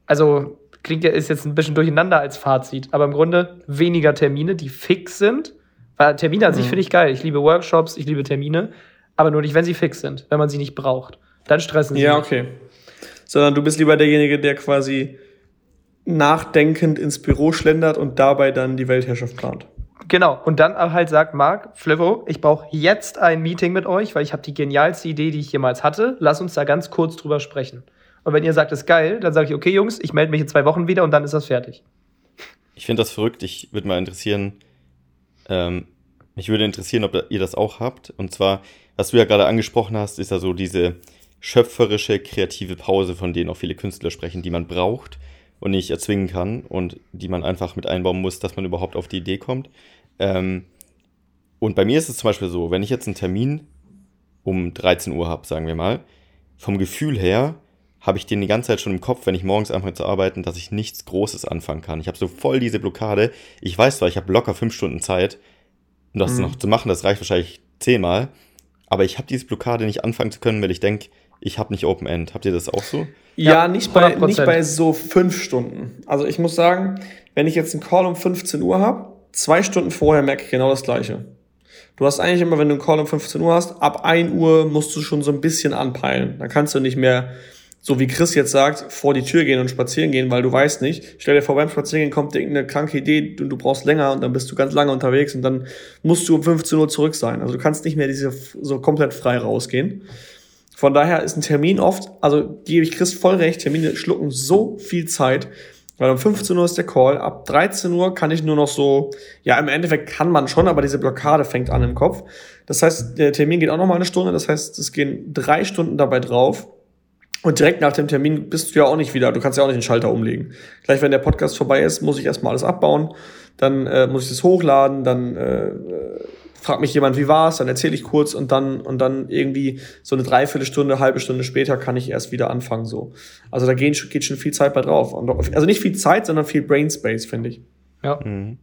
Speaker 1: Also klingt ja, ist jetzt ein bisschen durcheinander als Fazit, aber im Grunde weniger Termine, die fix sind. Weil Termine an mhm. sich finde ich geil. Ich liebe Workshops, ich liebe Termine, aber nur nicht, wenn sie fix sind, wenn man sie nicht braucht. Dann stressen sie.
Speaker 4: Ja, okay. Sondern du bist lieber derjenige, der quasi nachdenkend ins Büro schlendert und dabei dann die Weltherrschaft plant.
Speaker 1: Genau. Und dann halt sagt Marc, Flivo, ich brauche jetzt ein Meeting mit euch, weil ich habe die genialste Idee, die ich jemals hatte. Lass uns da ganz kurz drüber sprechen. Und wenn ihr sagt, es ist geil, dann sage ich, okay, Jungs, ich melde mich in zwei Wochen wieder und dann ist das fertig.
Speaker 3: Ich finde das verrückt. Ich würde mal interessieren, ähm, mich würde interessieren, ob ihr das auch habt. Und zwar, was du ja gerade angesprochen hast, ist ja so diese schöpferische, kreative Pause, von denen auch viele Künstler sprechen, die man braucht und nicht erzwingen kann und die man einfach mit einbauen muss, dass man überhaupt auf die Idee kommt. Ähm, und bei mir ist es zum Beispiel so, wenn ich jetzt einen Termin um 13 Uhr habe, sagen wir mal, vom Gefühl her habe ich den die ganze Zeit schon im Kopf, wenn ich morgens anfange zu arbeiten, dass ich nichts Großes anfangen kann. Ich habe so voll diese Blockade. Ich weiß zwar, ich habe locker fünf Stunden Zeit, um das mhm. noch zu machen, das reicht wahrscheinlich zehnmal, aber ich habe diese Blockade nicht anfangen zu können, weil ich denke, ich habe nicht Open End. Habt ihr das auch so?
Speaker 4: Ja, ja nicht, bei, nicht bei so fünf Stunden. Also ich muss sagen, wenn ich jetzt einen Call um 15 Uhr habe, zwei Stunden vorher merke ich genau das Gleiche. Du hast eigentlich immer, wenn du einen Call um 15 Uhr hast, ab 1 Uhr musst du schon so ein bisschen anpeilen. Dann kannst du nicht mehr, so wie Chris jetzt sagt, vor die Tür gehen und spazieren gehen, weil du weißt nicht. Stell dir vor, beim Spazierengehen kommt dir irgendeine kranke Idee und du brauchst länger und dann bist du ganz lange unterwegs und dann musst du um 15 Uhr zurück sein. Also du kannst nicht mehr diese so komplett frei rausgehen. Von daher ist ein Termin oft, also gebe ich Chris voll recht, Termine schlucken so viel Zeit, weil um 15 Uhr ist der Call, ab 13 Uhr kann ich nur noch so, ja, im Endeffekt kann man schon, aber diese Blockade fängt an im Kopf. Das heißt, der Termin geht auch noch mal eine Stunde, das heißt, es gehen drei Stunden dabei drauf. Und direkt nach dem Termin bist du ja auch nicht wieder, du kannst ja auch nicht den Schalter umlegen. Gleich wenn der Podcast vorbei ist, muss ich erstmal alles abbauen, dann äh, muss ich das hochladen, dann äh, fragt mich jemand, wie war's, dann erzähle ich kurz und dann und dann irgendwie so eine Dreiviertelstunde, halbe Stunde später kann ich erst wieder anfangen so. Also da geht, geht schon viel Zeit bei drauf. Und, also nicht viel Zeit, sondern viel Brain Space, finde ich.
Speaker 1: Ja. Mhm.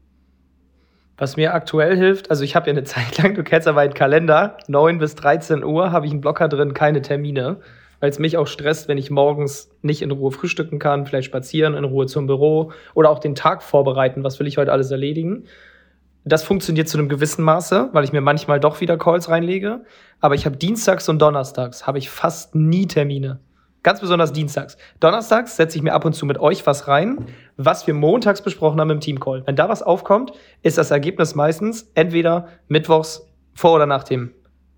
Speaker 1: Was mir aktuell hilft, also ich habe ja eine [LAUGHS] Zeit lang, du kennst aber einen Kalender, 9 bis 13 Uhr habe ich einen Blocker drin, keine Termine, weil es mich auch stresst, wenn ich morgens nicht in Ruhe frühstücken kann, vielleicht spazieren, in Ruhe zum Büro oder auch den Tag vorbereiten, was will ich heute alles erledigen. Das funktioniert zu einem gewissen Maße, weil ich mir manchmal doch wieder Calls reinlege. Aber ich habe dienstags und donnerstags habe ich fast nie Termine. Ganz besonders dienstags. Donnerstags setze ich mir ab und zu mit euch was rein, was wir montags besprochen haben im Teamcall. Wenn da was aufkommt, ist das Ergebnis meistens entweder mittwochs vor oder nach dem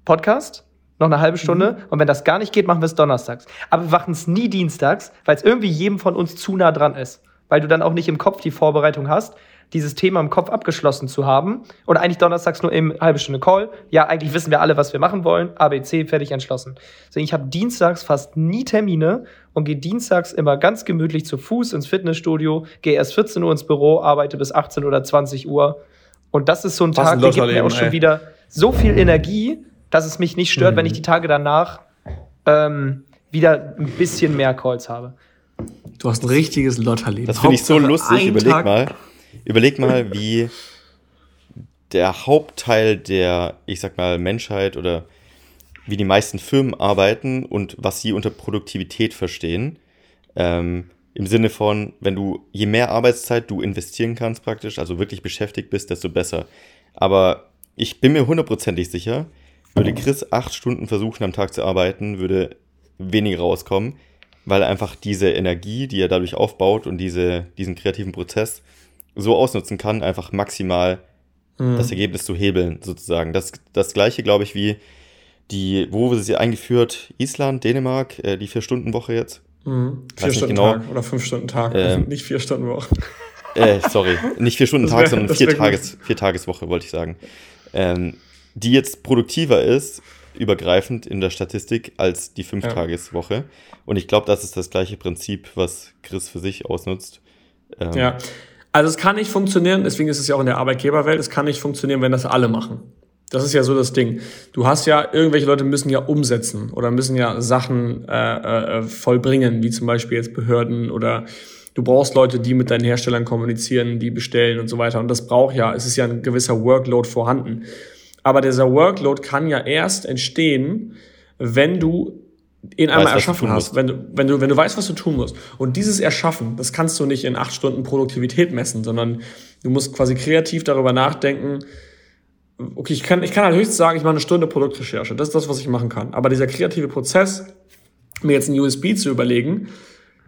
Speaker 1: Podcast, noch eine halbe Stunde. Mhm. Und wenn das gar nicht geht, machen wir es donnerstags. Aber wir machen es nie dienstags, weil es irgendwie jedem von uns zu nah dran ist. Weil du dann auch nicht im Kopf die Vorbereitung hast dieses Thema im Kopf abgeschlossen zu haben und eigentlich donnerstags nur eben halbe Stunde Call. Ja, eigentlich wissen wir alle, was wir machen wollen. ABC, fertig entschlossen. Deswegen, ich habe dienstags fast nie Termine und gehe dienstags immer ganz gemütlich zu Fuß ins Fitnessstudio, gehe erst 14 Uhr ins Büro, arbeite bis 18 oder 20 Uhr. Und das ist so ein was Tag, ein der gibt mir auch schon ey. wieder so viel Energie, dass es mich nicht stört, mhm. wenn ich die Tage danach ähm, wieder ein bisschen mehr Calls habe.
Speaker 4: Du hast ein richtiges Lotterleben.
Speaker 3: Das finde ich so lustig. Überleg Tag mal, überleg mal, wie der Hauptteil der, ich sag mal, Menschheit oder wie die meisten Firmen arbeiten und was sie unter Produktivität verstehen. Ähm, Im Sinne von, wenn du, je mehr Arbeitszeit du investieren kannst praktisch, also wirklich beschäftigt bist, desto besser. Aber ich bin mir hundertprozentig sicher, würde Chris acht Stunden versuchen am Tag zu arbeiten, würde weniger rauskommen, weil einfach diese Energie, die er dadurch aufbaut und diese, diesen kreativen Prozess so ausnutzen kann, einfach maximal mhm. das Ergebnis zu hebeln, sozusagen. Das, das gleiche, glaube ich, wie die, wo wurde sie eingeführt? Island, Dänemark, äh, die Vier-Stunden-Woche jetzt?
Speaker 4: Mhm. Vier Stunden genau. Tag oder fünf Stunden Tag, ähm, nicht vier Stunden Woche. [LAUGHS]
Speaker 3: Äh, sorry, nicht vier Stunden Tag, sondern vier, Tages, vier Tageswoche, wollte ich sagen. Ähm, die jetzt produktiver ist, übergreifend in der Statistik, als die Fünf-Tageswoche. Ja. Und ich glaube, das ist das gleiche Prinzip, was Chris für sich ausnutzt.
Speaker 4: Ähm, ja. Also es kann nicht funktionieren, deswegen ist es ja auch in der Arbeitgeberwelt, es kann nicht funktionieren, wenn das alle machen. Das ist ja so das Ding. Du hast ja, irgendwelche Leute müssen ja umsetzen oder müssen ja Sachen äh, äh, vollbringen, wie zum Beispiel jetzt Behörden oder du brauchst Leute, die mit deinen Herstellern kommunizieren, die bestellen und so weiter. Und das braucht ja, es ist ja ein gewisser Workload vorhanden. Aber dieser Workload kann ja erst entstehen, wenn du ihn einmal weißt, erschaffen hast, wenn du, wenn, du, wenn du weißt, was du tun musst. Und dieses Erschaffen, das kannst du nicht in acht Stunden Produktivität messen, sondern du musst quasi kreativ darüber nachdenken, okay, ich kann, ich kann halt höchstens sagen, ich mache eine Stunde Produktrecherche. Das ist das, was ich machen kann. Aber dieser kreative Prozess, mir jetzt ein USB zu überlegen,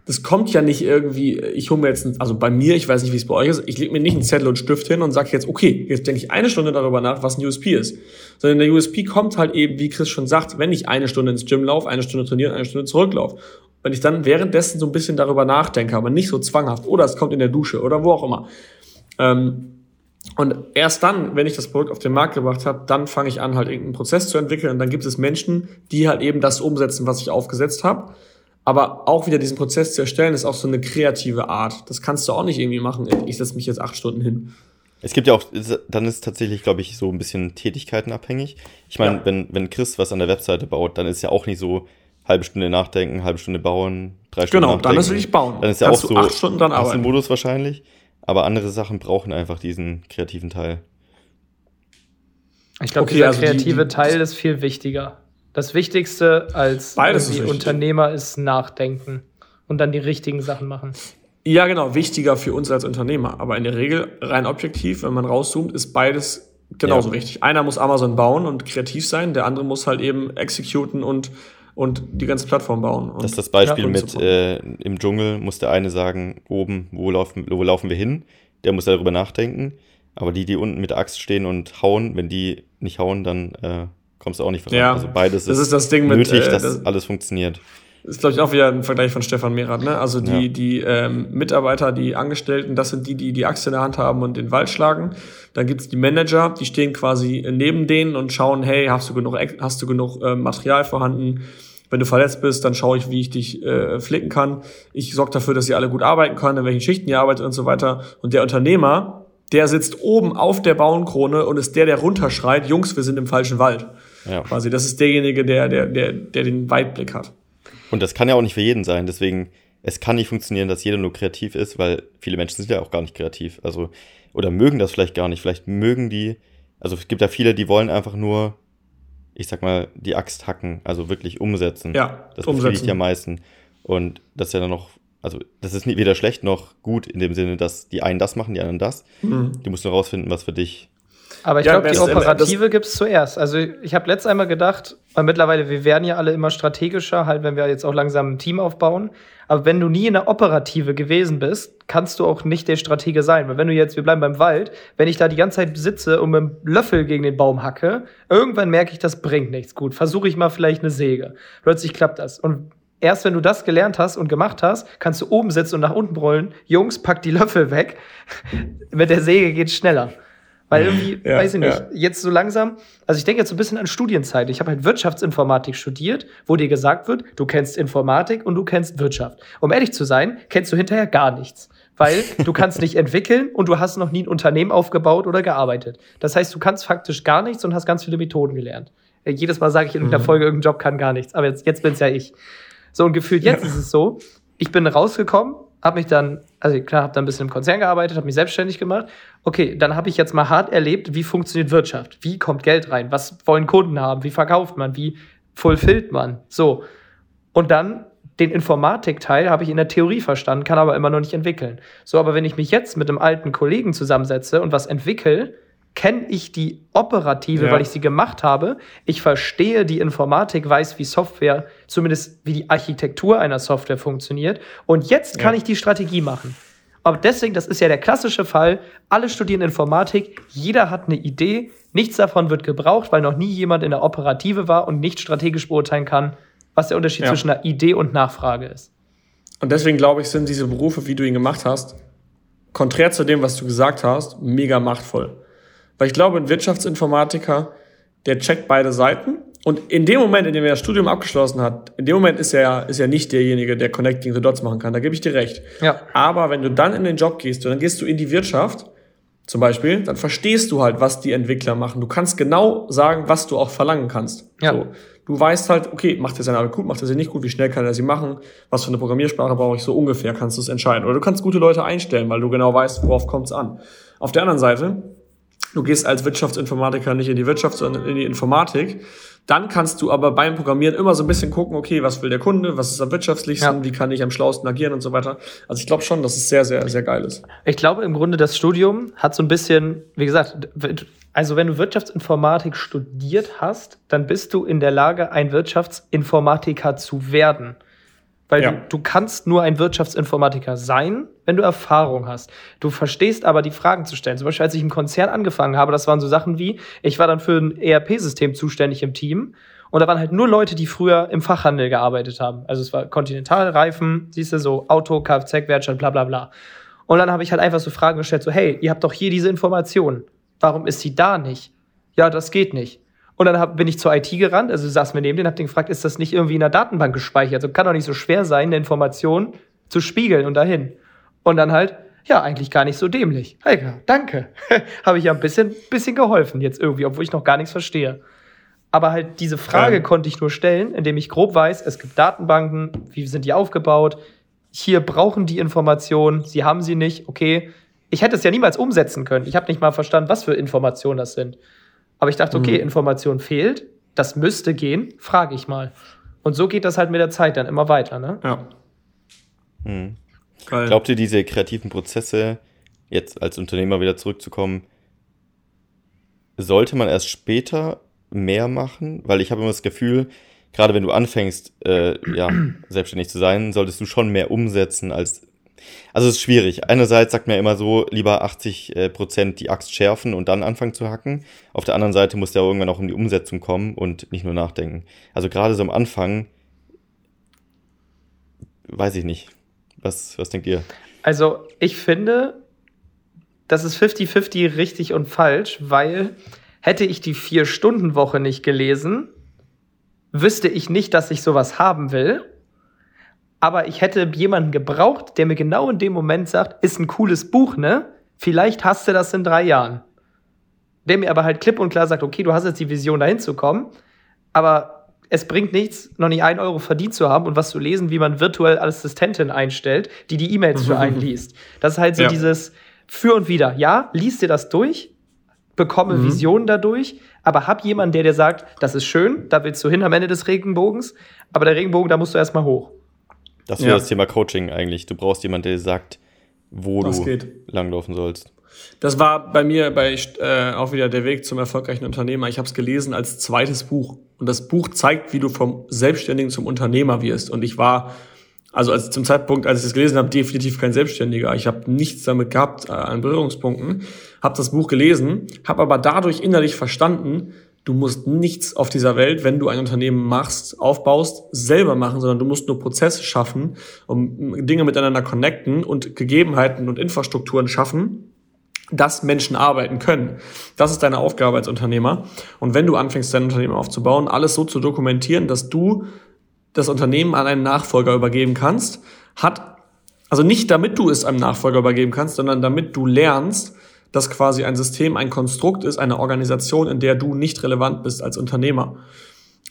Speaker 4: das kommt ja nicht irgendwie, ich hole mir jetzt, ein, also bei mir, ich weiß nicht, wie es bei euch ist, ich lege mir nicht einen Zettel und Stift hin und sage jetzt, okay, jetzt denke ich eine Stunde darüber nach, was ein USP ist. Sondern der USP kommt halt eben, wie Chris schon sagt, wenn ich eine Stunde ins Gym laufe, eine Stunde trainiere, eine Stunde zurücklaufe. Wenn ich dann währenddessen so ein bisschen darüber nachdenke, aber nicht so zwanghaft, oder es kommt in der Dusche oder wo auch immer. Ähm, und erst dann, wenn ich das Produkt auf den Markt gebracht habe, dann fange ich an, halt irgendeinen Prozess zu entwickeln. Und dann gibt es Menschen, die halt eben das umsetzen, was ich aufgesetzt habe. Aber auch wieder diesen Prozess zu erstellen, ist auch so eine kreative Art. Das kannst du auch nicht irgendwie machen. Ich setze mich jetzt acht Stunden hin.
Speaker 3: Es gibt ja auch, dann ist tatsächlich, glaube ich, so ein bisschen tätigkeitenabhängig. Ich meine, ja. wenn, wenn Chris was an der Webseite baut, dann ist ja auch nicht so halbe Stunde nachdenken, halbe Stunde bauen, drei Stunden
Speaker 4: Genau, nachdenken. dann ist wirklich bauen.
Speaker 3: Dann ist ja auch so acht Stunden dran arbeiten. Modus wahrscheinlich. Aber andere Sachen brauchen einfach diesen kreativen Teil.
Speaker 1: Ich glaube, okay, dieser also kreative die, die, Teil ist viel wichtiger. Das Wichtigste als die Unternehmer ist Nachdenken und dann die richtigen Sachen machen.
Speaker 4: Ja, genau, wichtiger für uns als Unternehmer. Aber in der Regel, rein objektiv, wenn man rauszoomt, ist beides genauso ja. wichtig. Einer muss Amazon bauen und kreativ sein, der andere muss halt eben exekuten und, und die ganze Plattform bauen.
Speaker 3: das ist das Beispiel ja, mit äh, im Dschungel muss der eine sagen, oben, wo laufen, wo laufen wir hin? Der muss darüber nachdenken. Aber die, die unten mit der Axt stehen und hauen, wenn die nicht hauen, dann äh, kommst du auch nicht voran.
Speaker 4: Ja, also beides das ist, das Ding
Speaker 3: nötig, mit, äh, dass das alles funktioniert.
Speaker 4: Ist, glaube ich, auch wieder ein Vergleich von Stefan Mehrath. Ne? Also die, ja. die ähm, Mitarbeiter, die Angestellten, das sind die, die die Axt in der Hand haben und den Wald schlagen. Dann gibt's die Manager, die stehen quasi neben denen und schauen, hey, hast du genug, hast du genug äh, Material vorhanden? Wenn du verletzt bist, dann schaue ich, wie ich dich äh, flicken kann. Ich sorge dafür, dass ihr alle gut arbeiten können, in welchen Schichten ihr arbeitet und so weiter. Und der Unternehmer, der sitzt oben auf der Baumkrone und ist der, der runterschreit, Jungs, wir sind im falschen Wald. Ja. Quasi, das ist derjenige, der, der, der, der den Weitblick hat.
Speaker 3: Und das kann ja auch nicht für jeden sein, deswegen, es kann nicht funktionieren, dass jeder nur kreativ ist, weil viele Menschen sind ja auch gar nicht kreativ. Also, oder mögen das vielleicht gar nicht. Vielleicht mögen die, also es gibt ja viele, die wollen einfach nur, ich sag mal, die Axt hacken, also wirklich umsetzen.
Speaker 4: Ja,
Speaker 3: das befriedigt ja am meisten. Und das ist ja dann noch also das ist weder schlecht noch gut in dem Sinne, dass die einen das machen, die anderen das. Mhm. Du musst nur rausfinden, was für dich.
Speaker 1: Aber ich ja, glaube, die Operative gibt es zuerst. Also ich habe letztes einmal gedacht, weil mittlerweile, wir werden ja alle immer strategischer, halt, wenn wir jetzt auch langsam ein Team aufbauen. Aber wenn du nie in der Operative gewesen bist, kannst du auch nicht der Stratege sein. Weil wenn du jetzt, wir bleiben beim Wald, wenn ich da die ganze Zeit sitze und mit dem Löffel gegen den Baum hacke, irgendwann merke ich, das bringt nichts gut. Versuche ich mal vielleicht eine Säge. Plötzlich klappt das. Und erst wenn du das gelernt hast und gemacht hast, kannst du oben sitzen und nach unten brüllen, Jungs, pack die Löffel weg. [LAUGHS] Mit der Säge geht's schneller. Weil irgendwie, ja, weiß ich nicht, ja. jetzt so langsam, also ich denke jetzt so ein bisschen an Studienzeit. Ich habe halt Wirtschaftsinformatik studiert, wo dir gesagt wird, du kennst Informatik und du kennst Wirtschaft. Um ehrlich zu sein, kennst du hinterher gar nichts. Weil du kannst nicht [LAUGHS] entwickeln und du hast noch nie ein Unternehmen aufgebaut oder gearbeitet. Das heißt, du kannst faktisch gar nichts und hast ganz viele Methoden gelernt. Jedes Mal sage ich in irgendeiner Folge, irgendein Job kann gar nichts. Aber jetzt, jetzt bin es ja ich. So, und gefühlt jetzt ist es so, ich bin rausgekommen, habe mich dann, also klar, habe dann ein bisschen im Konzern gearbeitet, habe mich selbstständig gemacht. Okay, dann habe ich jetzt mal hart erlebt, wie funktioniert Wirtschaft? Wie kommt Geld rein? Was wollen Kunden haben? Wie verkauft man? Wie fulfillt man? So. Und dann den Informatikteil habe ich in der Theorie verstanden, kann aber immer noch nicht entwickeln. So, aber wenn ich mich jetzt mit einem alten Kollegen zusammensetze und was entwickle, kenne ich die operative, ja. weil ich sie gemacht habe. Ich verstehe die Informatik, weiß, wie Software, zumindest wie die Architektur einer Software funktioniert. Und jetzt kann ja. ich die Strategie machen. Aber deswegen, das ist ja der klassische Fall. Alle studieren Informatik, jeder hat eine Idee, nichts davon wird gebraucht, weil noch nie jemand in der Operative war und nicht strategisch beurteilen kann, was der Unterschied ja. zwischen einer Idee und Nachfrage ist.
Speaker 4: Und deswegen glaube ich, sind diese Berufe, wie du ihn gemacht hast, konträr zu dem, was du gesagt hast, mega machtvoll. Weil ich glaube, ein Wirtschaftsinformatiker, der checkt beide Seiten. Und in dem Moment, in dem er das Studium abgeschlossen hat, in dem Moment ist er, ist er nicht derjenige, der Connecting the Dots machen kann. Da gebe ich dir recht. Ja. Aber wenn du dann in den Job gehst und dann gehst du in die Wirtschaft, zum Beispiel, dann verstehst du halt, was die Entwickler machen. Du kannst genau sagen, was du auch verlangen kannst. Ja. So. Du weißt halt, okay, macht er seine Arbeit gut, macht er sie nicht gut, wie schnell kann er sie machen, was für eine Programmiersprache brauche ich, so ungefähr kannst du es entscheiden. Oder du kannst gute Leute einstellen, weil du genau weißt, worauf kommt es an. Auf der anderen Seite du gehst als Wirtschaftsinformatiker nicht in die Wirtschaft, sondern in die Informatik. Dann kannst du aber beim Programmieren immer so ein bisschen gucken, okay, was will der Kunde, was ist am wirtschaftlichsten, ja. wie kann ich am schlausten agieren und so weiter. Also ich glaube schon, dass es sehr, sehr, sehr geil ist.
Speaker 1: Ich glaube im Grunde, das Studium hat so ein bisschen, wie gesagt, also wenn du Wirtschaftsinformatik studiert hast, dann bist du in der Lage, ein Wirtschaftsinformatiker zu werden. Weil ja. du, du kannst nur ein Wirtschaftsinformatiker sein, wenn du Erfahrung hast. Du verstehst aber die Fragen zu stellen. Zum Beispiel, als ich im Konzern angefangen habe, das waren so Sachen wie, ich war dann für ein ERP-System zuständig im Team. Und da waren halt nur Leute, die früher im Fachhandel gearbeitet haben. Also es war Continental, Reifen, siehst du, so Auto, Kfz-Werkstatt, bla bla bla. Und dann habe ich halt einfach so Fragen gestellt, so, hey, ihr habt doch hier diese Information. Warum ist sie da nicht? Ja, das geht nicht. Und dann hab, bin ich zur IT gerannt, also saß mir neben den, hab den gefragt, ist das nicht irgendwie in der Datenbank gespeichert? Also kann doch nicht so schwer sein, eine Information zu spiegeln und dahin. Und dann halt, ja, eigentlich gar nicht so dämlich. Heike, danke. [LAUGHS] habe ich ja ein bisschen, bisschen geholfen jetzt irgendwie, obwohl ich noch gar nichts verstehe. Aber halt diese Frage ähm. konnte ich nur stellen, indem ich grob weiß, es gibt Datenbanken, wie sind die aufgebaut? Hier brauchen die Informationen, sie haben sie nicht, okay. Ich hätte es ja niemals umsetzen können. Ich habe nicht mal verstanden, was für Informationen das sind. Aber ich dachte, okay, mhm. Information fehlt, das müsste gehen, frage ich mal. Und so geht das halt mit der Zeit dann immer weiter, ne?
Speaker 4: Ja.
Speaker 3: Mhm. Glaubt ihr, diese kreativen Prozesse, jetzt als Unternehmer wieder zurückzukommen, sollte man erst später mehr machen? Weil ich habe immer das Gefühl, gerade wenn du anfängst, äh, ja, [CLEARS THROAT] selbstständig zu sein, solltest du schon mehr umsetzen als also es ist schwierig. Einerseits sagt man immer so, lieber 80% äh, Prozent die Axt schärfen und dann anfangen zu hacken. Auf der anderen Seite muss ja irgendwann auch um die Umsetzung kommen und nicht nur nachdenken. Also gerade so am Anfang, weiß ich nicht. Was, was denkt ihr?
Speaker 1: Also ich finde, das ist 50-50 richtig und falsch, weil hätte ich die Vier-Stunden-Woche nicht gelesen, wüsste ich nicht, dass ich sowas haben will aber ich hätte jemanden gebraucht, der mir genau in dem Moment sagt, ist ein cooles Buch, ne? Vielleicht hast du das in drei Jahren. Der mir aber halt klipp und klar sagt, okay, du hast jetzt die Vision, dahin zu kommen, aber es bringt nichts, noch nicht ein Euro verdient zu haben und was zu lesen, wie man virtuell Assistentin einstellt, die die E-Mails für einen [LAUGHS] liest. Das ist halt so ja. dieses Für und Wider. Ja, liest dir das durch, bekomme mhm. Visionen dadurch, aber hab jemanden, der dir sagt, das ist schön, da willst du hin am Ende des Regenbogens, aber der Regenbogen, da musst du erstmal hoch.
Speaker 3: Das wäre ja. das Thema Coaching eigentlich. Du brauchst jemanden, der dir sagt, wo das du geht. langlaufen sollst.
Speaker 4: Das war bei mir bei äh, auch wieder der Weg zum erfolgreichen Unternehmer. Ich habe es gelesen als zweites Buch und das Buch zeigt, wie du vom Selbstständigen zum Unternehmer wirst. Und ich war also als zum Zeitpunkt, als ich es gelesen habe, definitiv kein Selbstständiger. Ich habe nichts damit gehabt äh, an Berührungspunkten, habe das Buch gelesen, habe aber dadurch innerlich verstanden, Du musst nichts auf dieser Welt, wenn du ein Unternehmen machst, aufbaust, selber machen, sondern du musst nur Prozesse schaffen, um Dinge miteinander connecten und Gegebenheiten und Infrastrukturen schaffen, dass Menschen arbeiten können. Das ist deine Aufgabe als Unternehmer. Und wenn du anfängst, dein Unternehmen aufzubauen, alles so zu dokumentieren, dass du das Unternehmen an einen Nachfolger übergeben kannst, hat, also nicht damit du es einem Nachfolger übergeben kannst, sondern damit du lernst, dass quasi ein System ein Konstrukt ist, eine Organisation, in der du nicht relevant bist als Unternehmer.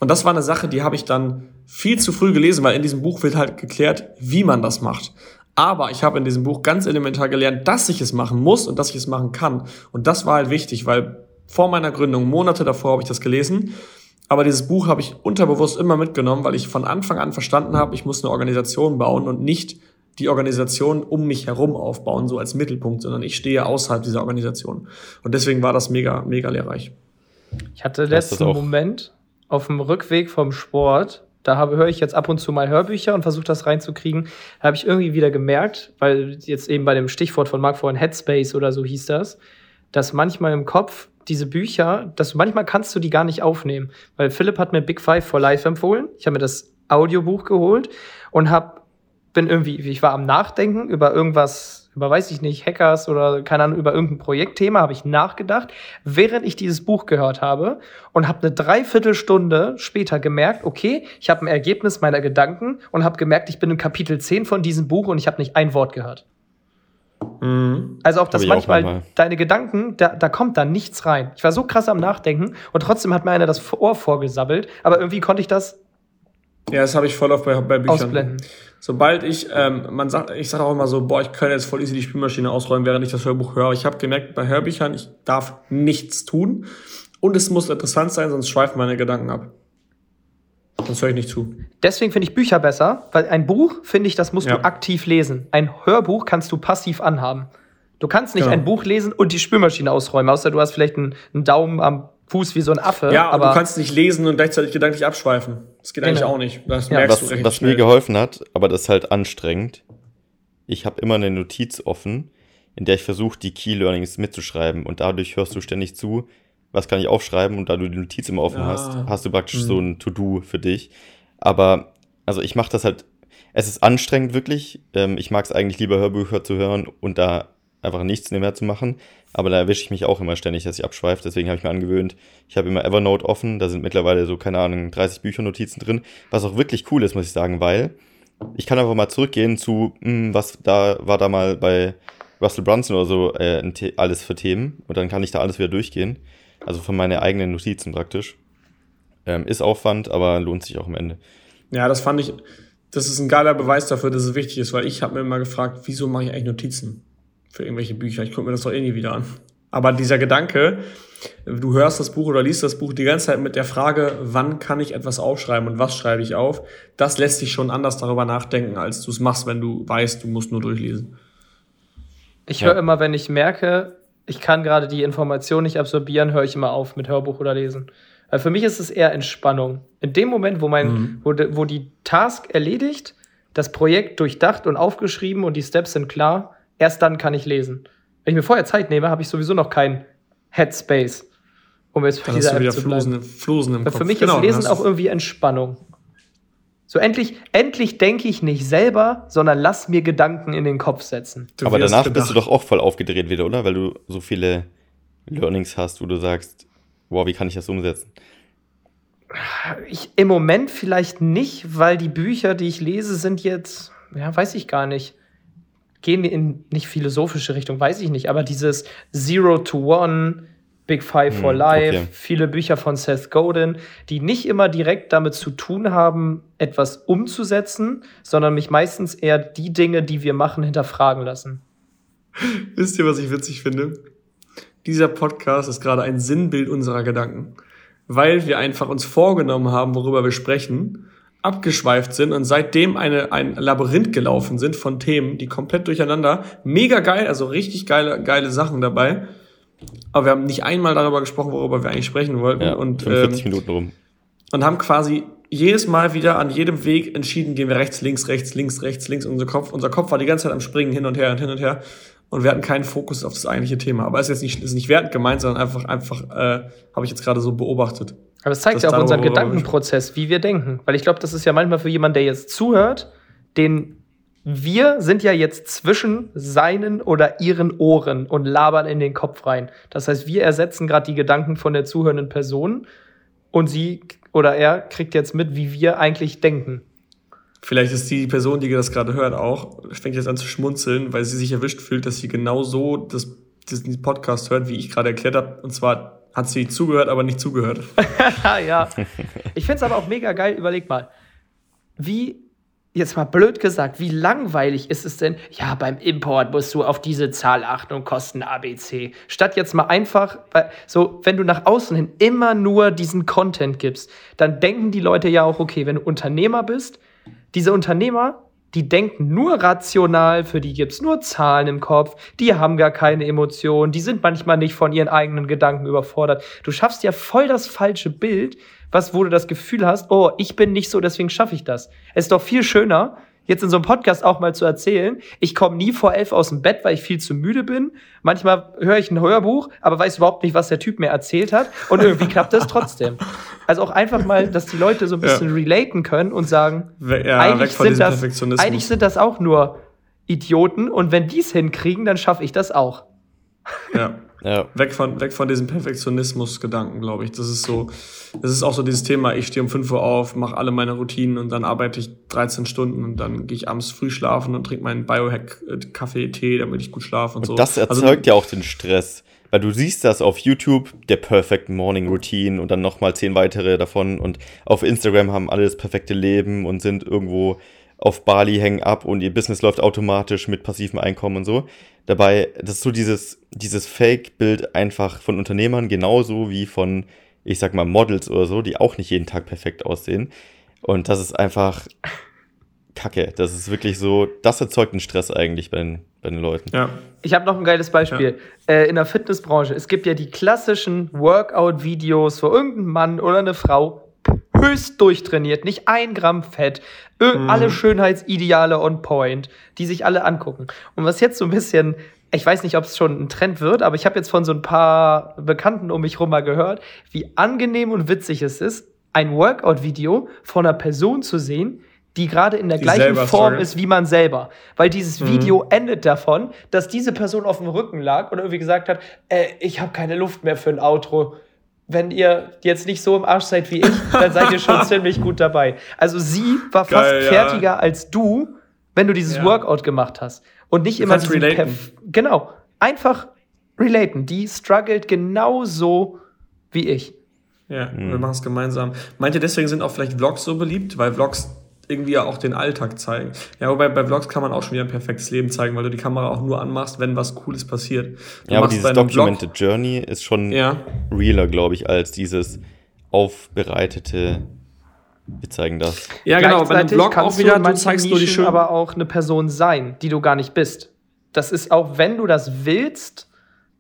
Speaker 4: Und das war eine Sache, die habe ich dann viel zu früh gelesen, weil in diesem Buch wird halt geklärt, wie man das macht. Aber ich habe in diesem Buch ganz elementar gelernt, dass ich es machen muss und dass ich es machen kann. Und das war halt wichtig, weil vor meiner Gründung, Monate davor habe ich das gelesen. Aber dieses Buch habe ich unterbewusst immer mitgenommen, weil ich von Anfang an verstanden habe, ich muss eine Organisation bauen und nicht die Organisation um mich herum aufbauen, so als Mittelpunkt, sondern ich stehe außerhalb dieser Organisation. Und deswegen war das mega, mega lehrreich.
Speaker 1: Ich hatte letzten Moment auf dem Rückweg vom Sport, da habe, höre ich jetzt ab und zu mal Hörbücher und versuche das reinzukriegen, da habe ich irgendwie wieder gemerkt, weil jetzt eben bei dem Stichwort von Mark vorhin Headspace oder so hieß das, dass manchmal im Kopf diese Bücher, dass du, manchmal kannst du die gar nicht aufnehmen. Weil Philipp hat mir Big Five for Life empfohlen. Ich habe mir das Audiobuch geholt und hab, bin irgendwie, ich war am Nachdenken über irgendwas, über weiß ich nicht, Hackers oder keine Ahnung, über irgendein Projektthema, habe ich nachgedacht, während ich dieses Buch gehört habe und habe eine Dreiviertelstunde später gemerkt, okay, ich habe ein Ergebnis meiner Gedanken und habe gemerkt, ich bin im Kapitel 10 von diesem Buch und ich habe nicht ein Wort gehört. Mhm. Also auch, dass manchmal, auch manchmal, deine Gedanken, da, da kommt dann nichts rein. Ich war so krass am Nachdenken und trotzdem hat mir einer das Ohr vorgesabbelt, aber irgendwie konnte ich das.
Speaker 4: Ja, das habe ich voll auf bei, bei Büchern. Ausblenden. Sobald ich, ähm, man sagt, ich sage auch immer so, boah, ich könnte jetzt voll easy die Spülmaschine ausräumen, während ich das Hörbuch höre. Ich habe gemerkt, bei Hörbüchern, ich darf nichts tun und es muss interessant sein, sonst schweifen meine Gedanken ab. Das höre ich nicht zu.
Speaker 1: Deswegen finde ich Bücher besser, weil ein Buch, finde ich, das musst ja. du aktiv lesen. Ein Hörbuch kannst du passiv anhaben. Du kannst nicht genau. ein Buch lesen und die Spülmaschine ausräumen, außer du hast vielleicht einen, einen Daumen am Fuß wie so ein Affe.
Speaker 4: Ja, aber du kannst nicht lesen und gleichzeitig gedanklich abschweifen. Das geht eigentlich genau. auch nicht. Das
Speaker 3: ja. merkst was, du Was schnell. mir geholfen hat, aber das ist halt anstrengend. Ich habe immer eine Notiz offen, in der ich versuche, die Key Learnings mitzuschreiben und dadurch hörst du ständig zu, was kann ich aufschreiben und da du die Notiz immer offen ja. hast, hast du praktisch mhm. so ein To-Do für dich. Aber, also ich mache das halt, es ist anstrengend wirklich. Ähm, ich mag es eigentlich lieber Hörbücher zu hören und da einfach nichts mehr zu machen. Aber da erwische ich mich auch immer ständig, dass ich abschweife. Deswegen habe ich mir angewöhnt, ich habe immer Evernote offen. Da sind mittlerweile so, keine Ahnung, 30 Büchernotizen drin. Was auch wirklich cool ist, muss ich sagen, weil ich kann einfach mal zurückgehen zu, mh, hm, was da war da mal bei Russell Brunson oder so äh, alles für Themen. Und dann kann ich da alles wieder durchgehen. Also von meinen eigenen Notizen praktisch. Ähm, ist Aufwand, aber lohnt sich auch am Ende.
Speaker 4: Ja, das fand ich, das ist ein geiler Beweis dafür, dass es wichtig ist, weil ich habe mir immer gefragt, wieso mache ich eigentlich Notizen für irgendwelche Bücher? Ich gucke mir das doch eh nie wieder an. Aber dieser Gedanke, du hörst das Buch oder liest das Buch die ganze Zeit mit der Frage, wann kann ich etwas aufschreiben und was schreibe ich auf, das lässt dich schon anders darüber nachdenken, als du es machst, wenn du weißt, du musst nur durchlesen.
Speaker 1: Ich höre ja. immer, wenn ich merke, ich kann gerade die Information nicht absorbieren, höre ich immer auf mit Hörbuch oder Lesen. Weil für mich ist es eher Entspannung. In dem Moment, wo mein, mhm. wo, wo die Task erledigt, das Projekt durchdacht und aufgeschrieben und die Steps sind klar, erst dann kann ich lesen. Wenn ich mir vorher Zeit nehme, habe ich sowieso noch kein Headspace. Um jetzt für diese App zu bleiben. Flosen im Kopf. Für mich genau, ist Lesen auch irgendwie Entspannung. So endlich, endlich denke ich nicht selber, sondern lass mir Gedanken in den Kopf setzen.
Speaker 3: Du Aber danach bist du doch auch voll aufgedreht wieder, oder? Weil du so viele Learnings hast, wo du sagst, wow, wie kann ich das umsetzen?
Speaker 1: Ich, Im Moment vielleicht nicht, weil die Bücher, die ich lese, sind jetzt, ja, weiß ich gar nicht, gehen in nicht philosophische Richtung, weiß ich nicht, aber dieses Zero to One, Big Five for hm, Life, okay. viele Bücher von Seth Godin, die nicht immer direkt damit zu tun haben, etwas umzusetzen, sondern mich meistens eher die Dinge, die wir machen, hinterfragen lassen.
Speaker 4: Wisst ihr, was ich witzig finde? Dieser Podcast ist gerade ein Sinnbild unserer Gedanken, weil wir einfach uns vorgenommen haben, worüber wir sprechen, abgeschweift sind und seitdem eine, ein Labyrinth gelaufen sind von Themen, die komplett durcheinander, mega geil, also richtig geile, geile Sachen dabei aber wir haben nicht einmal darüber gesprochen, worüber wir eigentlich sprechen wollten. Ja, und,
Speaker 3: 45 ähm, Minuten rum.
Speaker 4: Und haben quasi jedes Mal wieder an jedem Weg entschieden, gehen wir rechts, links, rechts, links, rechts, links. Unser Kopf, unser Kopf war die ganze Zeit am Springen hin und her und hin und her. Und wir hatten keinen Fokus auf das eigentliche Thema. Aber es ist jetzt nicht, ist nicht wertend gemeint, sondern einfach, einfach, äh, habe ich jetzt gerade so beobachtet.
Speaker 1: Aber es zeigt ja auch unseren Gedankenprozess, wie wir denken. Weil ich glaube, das ist ja manchmal für jemanden, der jetzt zuhört, den wir sind ja jetzt zwischen seinen oder ihren Ohren und labern in den Kopf rein. Das heißt, wir ersetzen gerade die Gedanken von der zuhörenden Person und sie oder er kriegt jetzt mit, wie wir eigentlich denken.
Speaker 4: Vielleicht ist die Person, die das gerade hört, auch, fängt jetzt an zu schmunzeln, weil sie sich erwischt fühlt, dass sie genau so das diesen Podcast hört, wie ich gerade erklärt habe. Und zwar hat sie zugehört, aber nicht zugehört. [LAUGHS]
Speaker 1: ja. Ich finde es aber auch mega geil. Überleg mal, wie, jetzt mal blöd gesagt, wie langweilig ist es denn? Ja, beim Import musst du auf diese Zahl achten und kosten ABC. Statt jetzt mal einfach, so, wenn du nach außen hin immer nur diesen Content gibst, dann denken die Leute ja auch, okay, wenn du Unternehmer bist, diese Unternehmer, die denken nur rational, für die gibt's nur Zahlen im Kopf, die haben gar keine Emotionen, die sind manchmal nicht von ihren eigenen Gedanken überfordert. Du schaffst ja voll das falsche Bild, was, wo du das Gefühl hast, oh, ich bin nicht so, deswegen schaffe ich das. Es ist doch viel schöner, jetzt in so einem Podcast auch mal zu erzählen, ich komme nie vor elf aus dem Bett, weil ich viel zu müde bin. Manchmal höre ich ein Hörbuch, aber weiß überhaupt nicht, was der Typ mir erzählt hat. Und irgendwie klappt das trotzdem. Also auch einfach mal, dass die Leute so ein bisschen ja. relaten können und sagen, ja, eigentlich, sind das, eigentlich sind das auch nur Idioten und wenn die es hinkriegen, dann schaffe ich das auch.
Speaker 4: Ja. Ja. Weg von, weg von diesem Perfektionismus-Gedanken, glaube ich. Das ist so, das ist auch so dieses Thema, ich stehe um 5 Uhr auf, mache alle meine Routinen und dann arbeite ich 13 Stunden und dann gehe ich abends früh schlafen und trinke meinen Biohack-Kaffee, Tee, damit ich gut schlafe und, und so.
Speaker 3: Das also erzeugt also, ja auch den Stress. Weil du siehst das auf YouTube, der Perfect Morning Routine und dann nochmal zehn weitere davon und auf Instagram haben alle das perfekte Leben und sind irgendwo auf Bali hängen ab und ihr Business läuft automatisch mit passivem Einkommen und so. Dabei, das ist so dieses, dieses Fake-Bild einfach von Unternehmern, genauso wie von, ich sag mal, Models oder so, die auch nicht jeden Tag perfekt aussehen. Und das ist einfach Kacke. Das ist wirklich so, das erzeugt einen Stress eigentlich bei den, bei den Leuten.
Speaker 1: Ja. Ich habe noch ein geiles Beispiel. Ja. Äh, in der Fitnessbranche, es gibt ja die klassischen Workout-Videos, wo irgendein Mann oder eine Frau höchst durchtrainiert, nicht ein Gramm Fett, mhm. alle Schönheitsideale on point, die sich alle angucken. Und was jetzt so ein bisschen, ich weiß nicht, ob es schon ein Trend wird, aber ich habe jetzt von so ein paar Bekannten um mich rum mal gehört, wie angenehm und witzig es ist, ein Workout-Video von einer Person zu sehen, die gerade in der die gleichen Form struggle. ist wie man selber. Weil dieses mhm. Video endet davon, dass diese Person auf dem Rücken lag und irgendwie gesagt hat, äh, ich habe keine Luft mehr für ein Outro wenn ihr jetzt nicht so im Arsch seid wie ich, dann seid ihr schon [LAUGHS] ziemlich gut dabei. Also sie war Geil, fast fertiger ja. als du, wenn du dieses ja. Workout gemacht hast. Und nicht du immer diesen Perf Genau. Einfach relaten. Die struggelt genauso wie ich.
Speaker 4: Ja, mhm. wir machen es gemeinsam. Meint ihr, deswegen sind auch vielleicht Vlogs so beliebt? Weil Vlogs irgendwie ja auch den Alltag zeigen. Ja, wobei bei Vlogs kann man auch schon wieder ein perfektes Leben zeigen, weil du die Kamera auch nur anmachst, wenn was Cooles passiert.
Speaker 3: Du ja, aber dieses Documented Vlog, Journey ist schon ja. realer, glaube ich, als dieses aufbereitete wir zeigen das.
Speaker 1: Ja, genau, bei einem Vlog auch wieder, du zeigst nur die schönen aber auch eine Person sein, die du gar nicht bist. Das ist auch, wenn du das willst,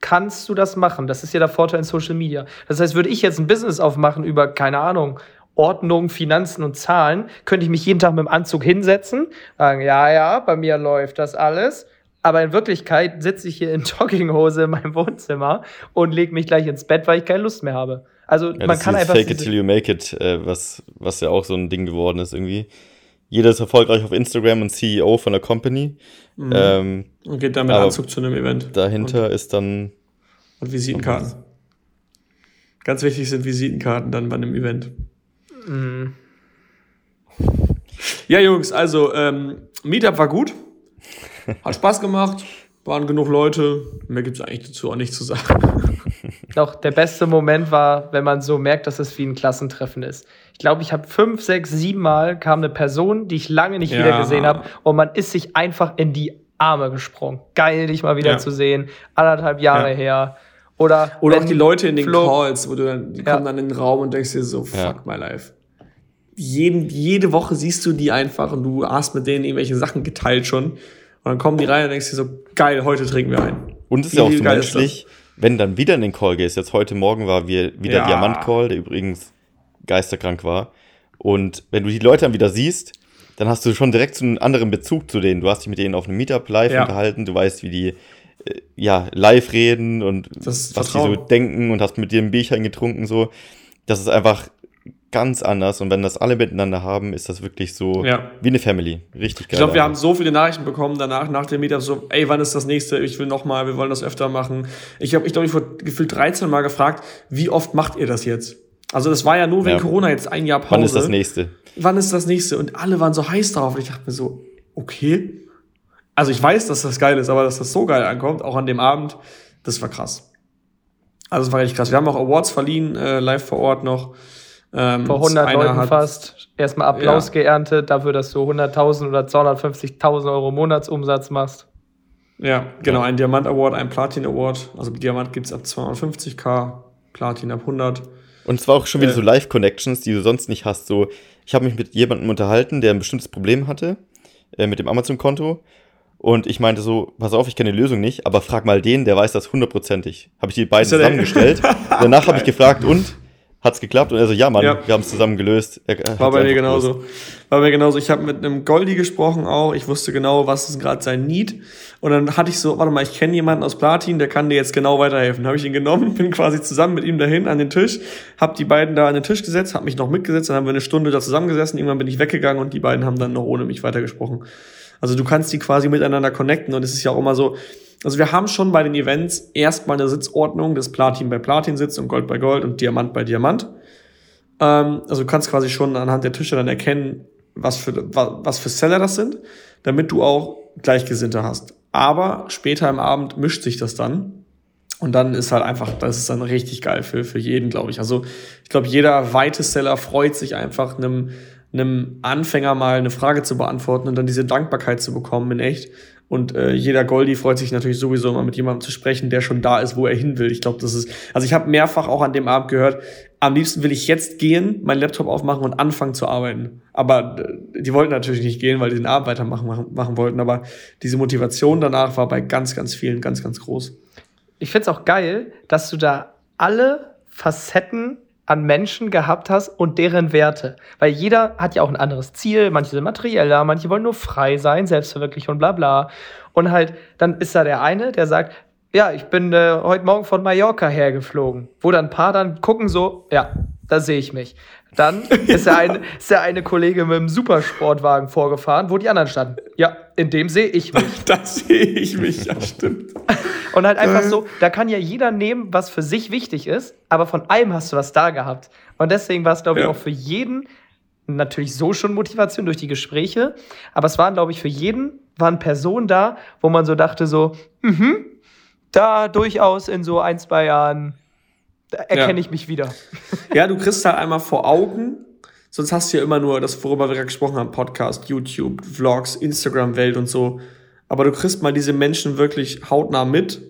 Speaker 1: kannst du das machen. Das ist ja der Vorteil in Social Media. Das heißt, würde ich jetzt ein Business aufmachen über, keine Ahnung, Ordnung, Finanzen und Zahlen, könnte ich mich jeden Tag mit dem Anzug hinsetzen, sagen, ja, ja, bei mir läuft das alles. Aber in Wirklichkeit sitze ich hier in [LAUGHS] Jogginghose in meinem Wohnzimmer und lege mich gleich ins Bett, weil ich keine Lust mehr habe. Also ja, man kann einfach.
Speaker 3: Fake it till you make it, äh, was, was ja auch so ein Ding geworden ist irgendwie. Jeder ist erfolgreich auf Instagram und CEO von der Company.
Speaker 4: Mhm. Ähm, und geht dann mit Anzug zu einem Event.
Speaker 3: Dahinter und, ist dann.
Speaker 4: Und Visitenkarten. Ganz wichtig sind Visitenkarten dann bei einem Event. Mhm. Ja, Jungs, also ähm, Meetup war gut. Hat Spaß gemacht. Waren genug Leute. Mehr gibt es eigentlich dazu auch nicht zu sagen.
Speaker 1: Doch, der beste Moment war, wenn man so merkt, dass es wie ein Klassentreffen ist. Ich glaube, ich habe fünf, sechs, sieben Mal kam eine Person, die ich lange nicht ja. wieder gesehen habe, und man ist sich einfach in die Arme gesprungen. Geil, dich mal wieder ja. zu sehen. Anderthalb Jahre ja. her. Oder,
Speaker 4: Oder auch die Leute in den Flo Calls, wo du dann, die kommen dann in den Raum und denkst dir so, fuck my life jeden, jede Woche siehst du die einfach und du hast mit denen irgendwelche Sachen geteilt schon. Und dann kommen die rein und denkst dir so, geil, heute trinken wir ein.
Speaker 3: Und es ist ja auch so menschlich, wenn dann wieder in den Call gehst. Jetzt heute Morgen war wir wieder ja. Diamant-Call, der übrigens geisterkrank war. Und wenn du die Leute dann wieder siehst, dann hast du schon direkt so einen anderen Bezug zu denen. Du hast dich mit denen auf einem Meetup live ja. unterhalten, du weißt, wie die ja, live reden und was Vertrauen. die so denken und hast mit dir ein Bierchen getrunken, so. Das ist einfach ganz anders. Und wenn das alle miteinander haben, ist das wirklich so ja. wie eine Family. Richtig geil.
Speaker 4: Ich glaube, wir haben so viele Nachrichten bekommen danach, nach dem Meetup, so, ey, wann ist das nächste? Ich will noch mal, wir wollen das öfter machen. Ich habe, ich glaube, ich wurde gefühlt 13 Mal gefragt, wie oft macht ihr das jetzt? Also das war ja nur wegen ja. Corona jetzt ein Jahr Pause.
Speaker 3: Wann ist das nächste?
Speaker 4: Wann ist das nächste? Und alle waren so heiß drauf. Und ich dachte mir so, okay. Also ich weiß, dass das geil ist, aber dass das so geil ankommt, auch an dem Abend, Das war krass. Also das war richtig krass. Wir haben auch Awards verliehen, äh, live vor Ort noch.
Speaker 1: Ähm, vor 100 Leuten hat, fast. Erstmal Applaus ja. geerntet dafür, dass du 100.000 oder 250.000 Euro Monatsumsatz machst.
Speaker 4: Ja, genau. Ein Diamant Award, ein Platin Award. Also Diamant gibt es ab 250k, Platin ab 100.
Speaker 3: Und es war auch schon wieder äh, so Live-Connections, die du sonst nicht hast. So, ich habe mich mit jemandem unterhalten, der ein bestimmtes Problem hatte äh, mit dem Amazon-Konto. Und ich meinte so, pass auf, ich kenne die Lösung nicht, aber frag mal den, der weiß das hundertprozentig. Habe ich die beiden zusammengestellt. [LAUGHS] Danach habe ich gefragt, und? Hat's geklappt? Und er so, ja, Mann, ja. wir haben es zusammen gelöst. Er,
Speaker 4: War bei mir genauso. Gelöst. War bei mir genauso. Ich habe mit einem Goldi gesprochen auch. Ich wusste genau, was ist gerade sein Need. Und dann hatte ich so, warte mal, ich kenne jemanden aus Platin, der kann dir jetzt genau weiterhelfen. Habe ich ihn genommen, [LAUGHS] bin quasi zusammen mit ihm dahin an den Tisch, habe die beiden da an den Tisch gesetzt, habe mich noch mitgesetzt, dann haben wir eine Stunde da zusammengesessen. Irgendwann bin ich weggegangen und die beiden haben dann noch ohne mich weitergesprochen. Also du kannst die quasi miteinander connecten und es ist ja auch immer so, also wir haben schon bei den Events erstmal eine Sitzordnung, dass Platin bei Platin sitzt und Gold bei Gold und Diamant bei Diamant. Ähm, also du kannst quasi schon anhand der Tische dann erkennen, was für, was für Seller das sind, damit du auch Gleichgesinnte hast. Aber später im Abend mischt sich das dann. Und dann ist halt einfach, das ist dann richtig geil für, für jeden, glaube ich. Also ich glaube, jeder weite Seller freut sich einfach, einem, einem Anfänger mal eine Frage zu beantworten und dann diese Dankbarkeit zu bekommen in echt. Und äh, jeder Goldi freut sich natürlich sowieso immer mit jemandem zu sprechen, der schon da ist, wo er hin will. Ich glaube, das ist. Also ich habe mehrfach auch an dem Abend gehört, am liebsten will ich jetzt gehen, meinen Laptop aufmachen und anfangen zu arbeiten. Aber äh, die wollten natürlich nicht gehen, weil die den Abend weitermachen machen, machen wollten. Aber diese Motivation danach war bei ganz, ganz vielen ganz, ganz groß.
Speaker 1: Ich find's auch geil, dass du da alle Facetten an Menschen gehabt hast und deren Werte. Weil jeder hat ja auch ein anderes Ziel. Manche sind materieller, manche wollen nur frei sein, selbstverwirklich und bla bla. Und halt, dann ist da der eine, der sagt, ja, ich bin äh, heute Morgen von Mallorca hergeflogen. Wo dann ein paar dann gucken so, ja, da sehe ich mich. Dann [LAUGHS] ist der, eine, ist der eine Kollege mit dem Supersportwagen vorgefahren, wo die anderen standen. Ja, in dem sehe ich mich. [LAUGHS]
Speaker 4: da sehe ich mich, ja, stimmt.
Speaker 1: Und halt einfach so, da kann ja jeder nehmen, was für sich wichtig ist, aber von allem hast du was da gehabt. Und deswegen war es, glaube ich, ja. auch für jeden natürlich so schon Motivation durch die Gespräche, aber es waren, glaube ich, für jeden waren Personen da, wo man so dachte so, mhm, da durchaus in so ein, zwei Jahren erkenne ja. ich mich wieder. [LAUGHS]
Speaker 4: Ja, du kriegst halt einmal vor Augen, sonst hast du ja immer nur das, worüber wir gerade gesprochen haben, Podcast, YouTube, Vlogs, Instagram-Welt und so. Aber du kriegst mal diese Menschen wirklich hautnah mit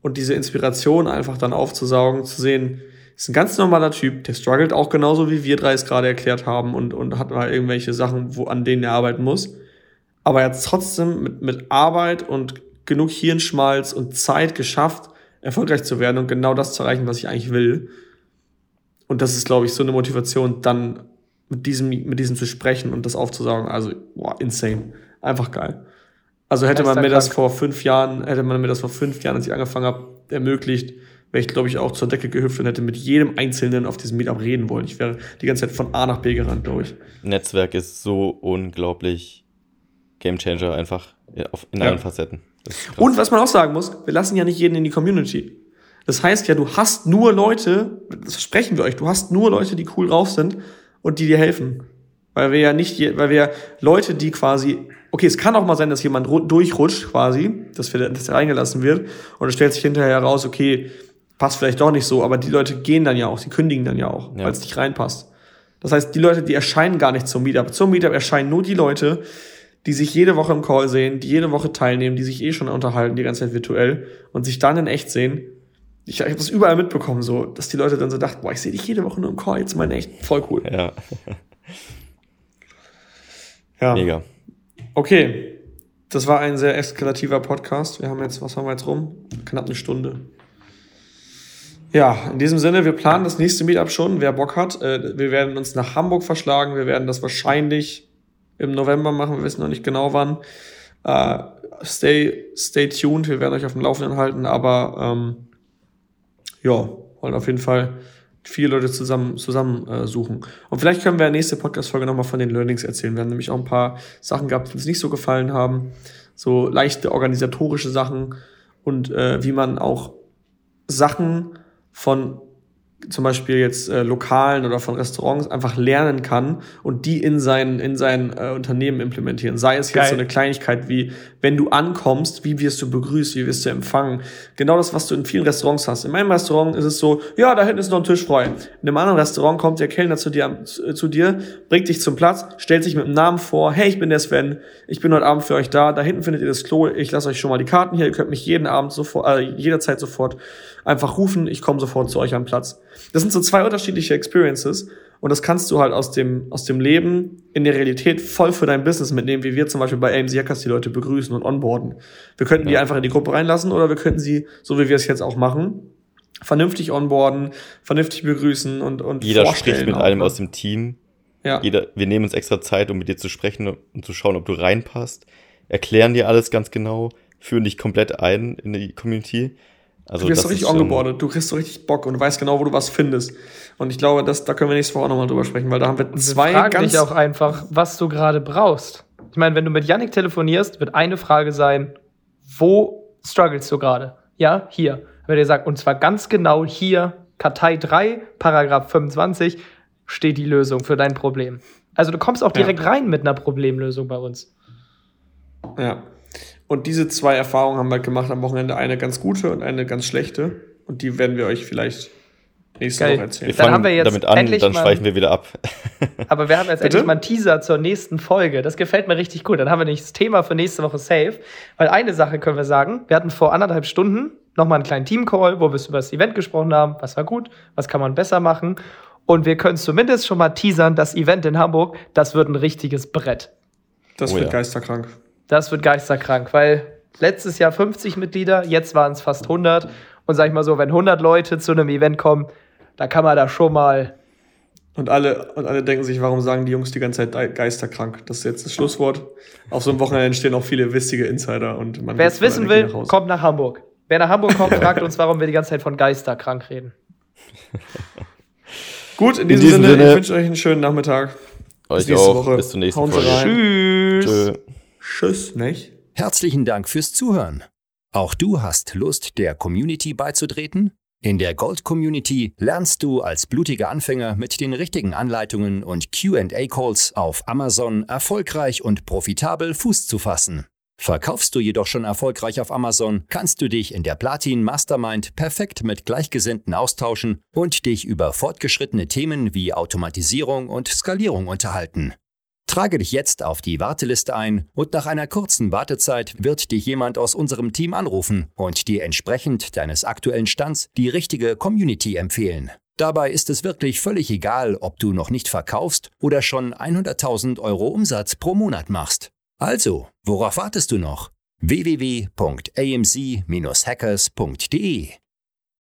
Speaker 4: und diese Inspiration einfach dann aufzusaugen, zu sehen, ist ein ganz normaler Typ, der struggelt auch genauso wie wir drei es gerade erklärt haben und, und hat mal irgendwelche Sachen, wo, an denen er arbeiten muss. Aber er hat trotzdem mit, mit Arbeit und genug Hirnschmalz und Zeit geschafft, erfolgreich zu werden und genau das zu erreichen, was ich eigentlich will. Und das ist, glaube ich, so eine Motivation, dann mit diesem, mit diesem zu sprechen und das aufzusaugen. Also, boah, insane. Einfach geil. Also hätte man mir das vor fünf Jahren, hätte man mir das vor fünf Jahren, als ich angefangen habe, ermöglicht, wäre ich, glaube ich, auch zur Decke gehüpft und hätte mit jedem Einzelnen auf diesem Meetup reden wollen. Ich wäre die ganze Zeit von A nach B gerannt, glaube ich.
Speaker 3: Netzwerk ist so unglaublich Gamechanger einfach in allen ja. Facetten.
Speaker 4: Und was man auch sagen muss, wir lassen ja nicht jeden in die Community. Das heißt ja, du hast nur Leute, das versprechen wir euch, du hast nur Leute, die cool drauf sind und die dir helfen. Weil wir ja nicht, weil wir Leute, die quasi, okay, es kann auch mal sein, dass jemand durchrutscht quasi, dass, wir, dass er reingelassen wird und es stellt sich hinterher heraus, okay, passt vielleicht doch nicht so, aber die Leute gehen dann ja auch, sie kündigen dann ja auch, ja. weil es nicht reinpasst. Das heißt, die Leute, die erscheinen gar nicht zum Meetup. Zum Meetup erscheinen nur die Leute, die sich jede Woche im Call sehen, die jede Woche teilnehmen, die sich eh schon unterhalten, die ganze Zeit virtuell und sich dann in echt sehen. Ich, ich habe das überall mitbekommen, so, dass die Leute dann so dachten, boah, ich sehe dich jede Woche nur im Call, jetzt mal in echt, voll cool.
Speaker 3: Ja.
Speaker 4: ja. Mega. Okay. Das war ein sehr eskalativer Podcast. Wir haben jetzt, was haben wir jetzt rum? Knapp eine Stunde. Ja, in diesem Sinne, wir planen das nächste Meetup schon, wer Bock hat. Äh, wir werden uns nach Hamburg verschlagen. Wir werden das wahrscheinlich im November machen. Wir wissen noch nicht genau wann. Äh, stay, stay tuned. Wir werden euch auf dem Laufenden halten. Aber ähm, ja, wollen auf jeden Fall viele Leute zusammen, zusammen äh, suchen. Und vielleicht können wir in der nächsten Podcast-Folge nochmal von den Learnings erzählen. Wir haben nämlich auch ein paar Sachen gehabt, die uns nicht so gefallen haben. So leichte organisatorische Sachen und äh, wie man auch Sachen von zum Beispiel jetzt äh, Lokalen oder von Restaurants einfach lernen kann und die in sein, in sein äh, Unternehmen implementieren. Sei es jetzt
Speaker 1: Geil.
Speaker 4: so eine Kleinigkeit wie, wenn du ankommst, wie wirst du begrüßt, wie wirst du empfangen. Genau das, was du in vielen Restaurants hast. In meinem Restaurant ist es so, ja, da hinten ist noch ein Tisch frei. In einem anderen Restaurant kommt der Kellner zu dir, zu, zu dir, bringt dich zum Platz, stellt sich mit dem Namen vor, hey, ich bin der Sven, ich bin heute Abend für euch da, da hinten findet ihr das Klo, ich lasse euch schon mal die Karten hier, ihr könnt mich jeden Abend sofort, äh, jederzeit sofort einfach rufen, ich komme sofort zu euch am Platz. Das sind so zwei unterschiedliche Experiences und das kannst du halt aus dem, aus dem Leben in der Realität voll für dein Business mitnehmen, wie wir zum Beispiel bei AMC Hackers die Leute begrüßen und onboarden. Wir könnten die einfach in die Gruppe reinlassen oder wir könnten sie, so wie wir es jetzt auch machen, vernünftig onboarden, vernünftig begrüßen und, und
Speaker 3: Jeder spricht mit
Speaker 4: auch,
Speaker 3: einem
Speaker 4: ne?
Speaker 3: aus dem Team.
Speaker 4: ja.
Speaker 3: Jeder, wir nehmen uns extra Zeit, um mit dir zu sprechen und zu schauen, ob du reinpasst. Erklären dir alles ganz genau, führen dich komplett ein in die Community. Also
Speaker 4: du wirst
Speaker 3: das
Speaker 4: so richtig
Speaker 3: schon-
Speaker 4: ongeboardet, du kriegst so richtig Bock und du weißt genau, wo du was findest. Und ich glaube, das, da können wir nächste Woche auch nochmal drüber sprechen, weil da haben wir zwei
Speaker 1: fragen
Speaker 4: ganz
Speaker 1: dich auch einfach, was du gerade brauchst. Ich meine, wenn du mit Yannick telefonierst, wird eine Frage sein, wo struggles du gerade? Ja, hier. Wenn er sagt, und zwar ganz genau hier, Kartei 3, Paragraph 25, steht die Lösung für dein Problem. Also du kommst auch
Speaker 4: Ja.
Speaker 1: direkt rein mit einer Problemlösung bei uns.
Speaker 4: Ja. Und diese zwei Erfahrungen haben wir halt gemacht am Wochenende. Eine ganz gute und eine ganz schlechte. Und die werden wir euch vielleicht nächste
Speaker 1: Geil.
Speaker 4: Woche erzählen.
Speaker 3: Wir
Speaker 1: Dann
Speaker 3: fangen
Speaker 1: haben wir jetzt
Speaker 3: damit an,
Speaker 1: endlich
Speaker 3: dann schweifen wir wieder ab. [LAUGHS]
Speaker 1: Aber wir haben jetzt
Speaker 4: Bitte?
Speaker 1: endlich mal einen Teaser zur nächsten Folge. Das gefällt mir richtig gut. Dann haben wir nicht das Thema für nächste Woche safe. Weil eine Sache können wir sagen. Wir hatten vor anderthalb Stunden nochmal einen kleinen Team-Call, wo wir über das Event gesprochen haben. Was war gut? Was kann man besser machen? Und wir können zumindest schon mal teasern, das Event in Hamburg, das wird ein richtiges Brett.
Speaker 4: Das
Speaker 3: Oh
Speaker 4: wird
Speaker 3: ja.
Speaker 4: geisterkrank.
Speaker 1: Das wird geisterkrank, weil letztes Jahr 50 Mitglieder, jetzt waren es fast 100. Und sag ich mal so, wenn 100 Leute zu einem Event kommen, da kann man da schon mal
Speaker 4: Und alle, und alle denken sich, warum sagen die Jungs die ganze Zeit geisterkrank? Das ist jetzt das Schlusswort. Auf so einem Wochenende entstehen auch viele wistige Insider und man
Speaker 1: Wer es wissen will,
Speaker 4: nach
Speaker 1: kommt nach Hamburg. Wer nach Hamburg kommt, [LAUGHS] fragt uns, warum wir die ganze Zeit von Geister krank reden. [LAUGHS]
Speaker 4: Gut, in diesem,
Speaker 3: diesem
Speaker 4: Sinne,
Speaker 3: Sinne-
Speaker 4: ich wünsche euch einen schönen Nachmittag.
Speaker 3: Euch
Speaker 4: nächste
Speaker 3: auch.
Speaker 4: Woche.
Speaker 3: Bis zur nächsten
Speaker 4: Hauen
Speaker 3: Folge.
Speaker 4: rein.
Speaker 1: Tschüss.
Speaker 3: Tschö.
Speaker 4: Tschüss, nicht?
Speaker 2: Herzlichen Dank fürs Zuhören. Auch du hast Lust, der Community beizutreten? In der Gold Community lernst du als blutiger Anfänger mit den richtigen Anleitungen und QA-Calls auf Amazon erfolgreich und profitabel Fuß zu fassen. Verkaufst du jedoch schon erfolgreich auf Amazon, kannst du dich in der Platin Mastermind perfekt mit Gleichgesinnten austauschen und dich über fortgeschrittene Themen wie Automatisierung und Skalierung unterhalten. Trage dich jetzt auf die Warteliste ein und nach einer kurzen Wartezeit wird dich jemand aus unserem Team anrufen und dir entsprechend deines aktuellen Stands die richtige Community empfehlen. Dabei ist es wirklich völlig egal, ob du noch nicht verkaufst oder schon 100.000 Euro Umsatz pro Monat machst. Also, worauf wartest du noch? www.amc-hackers.de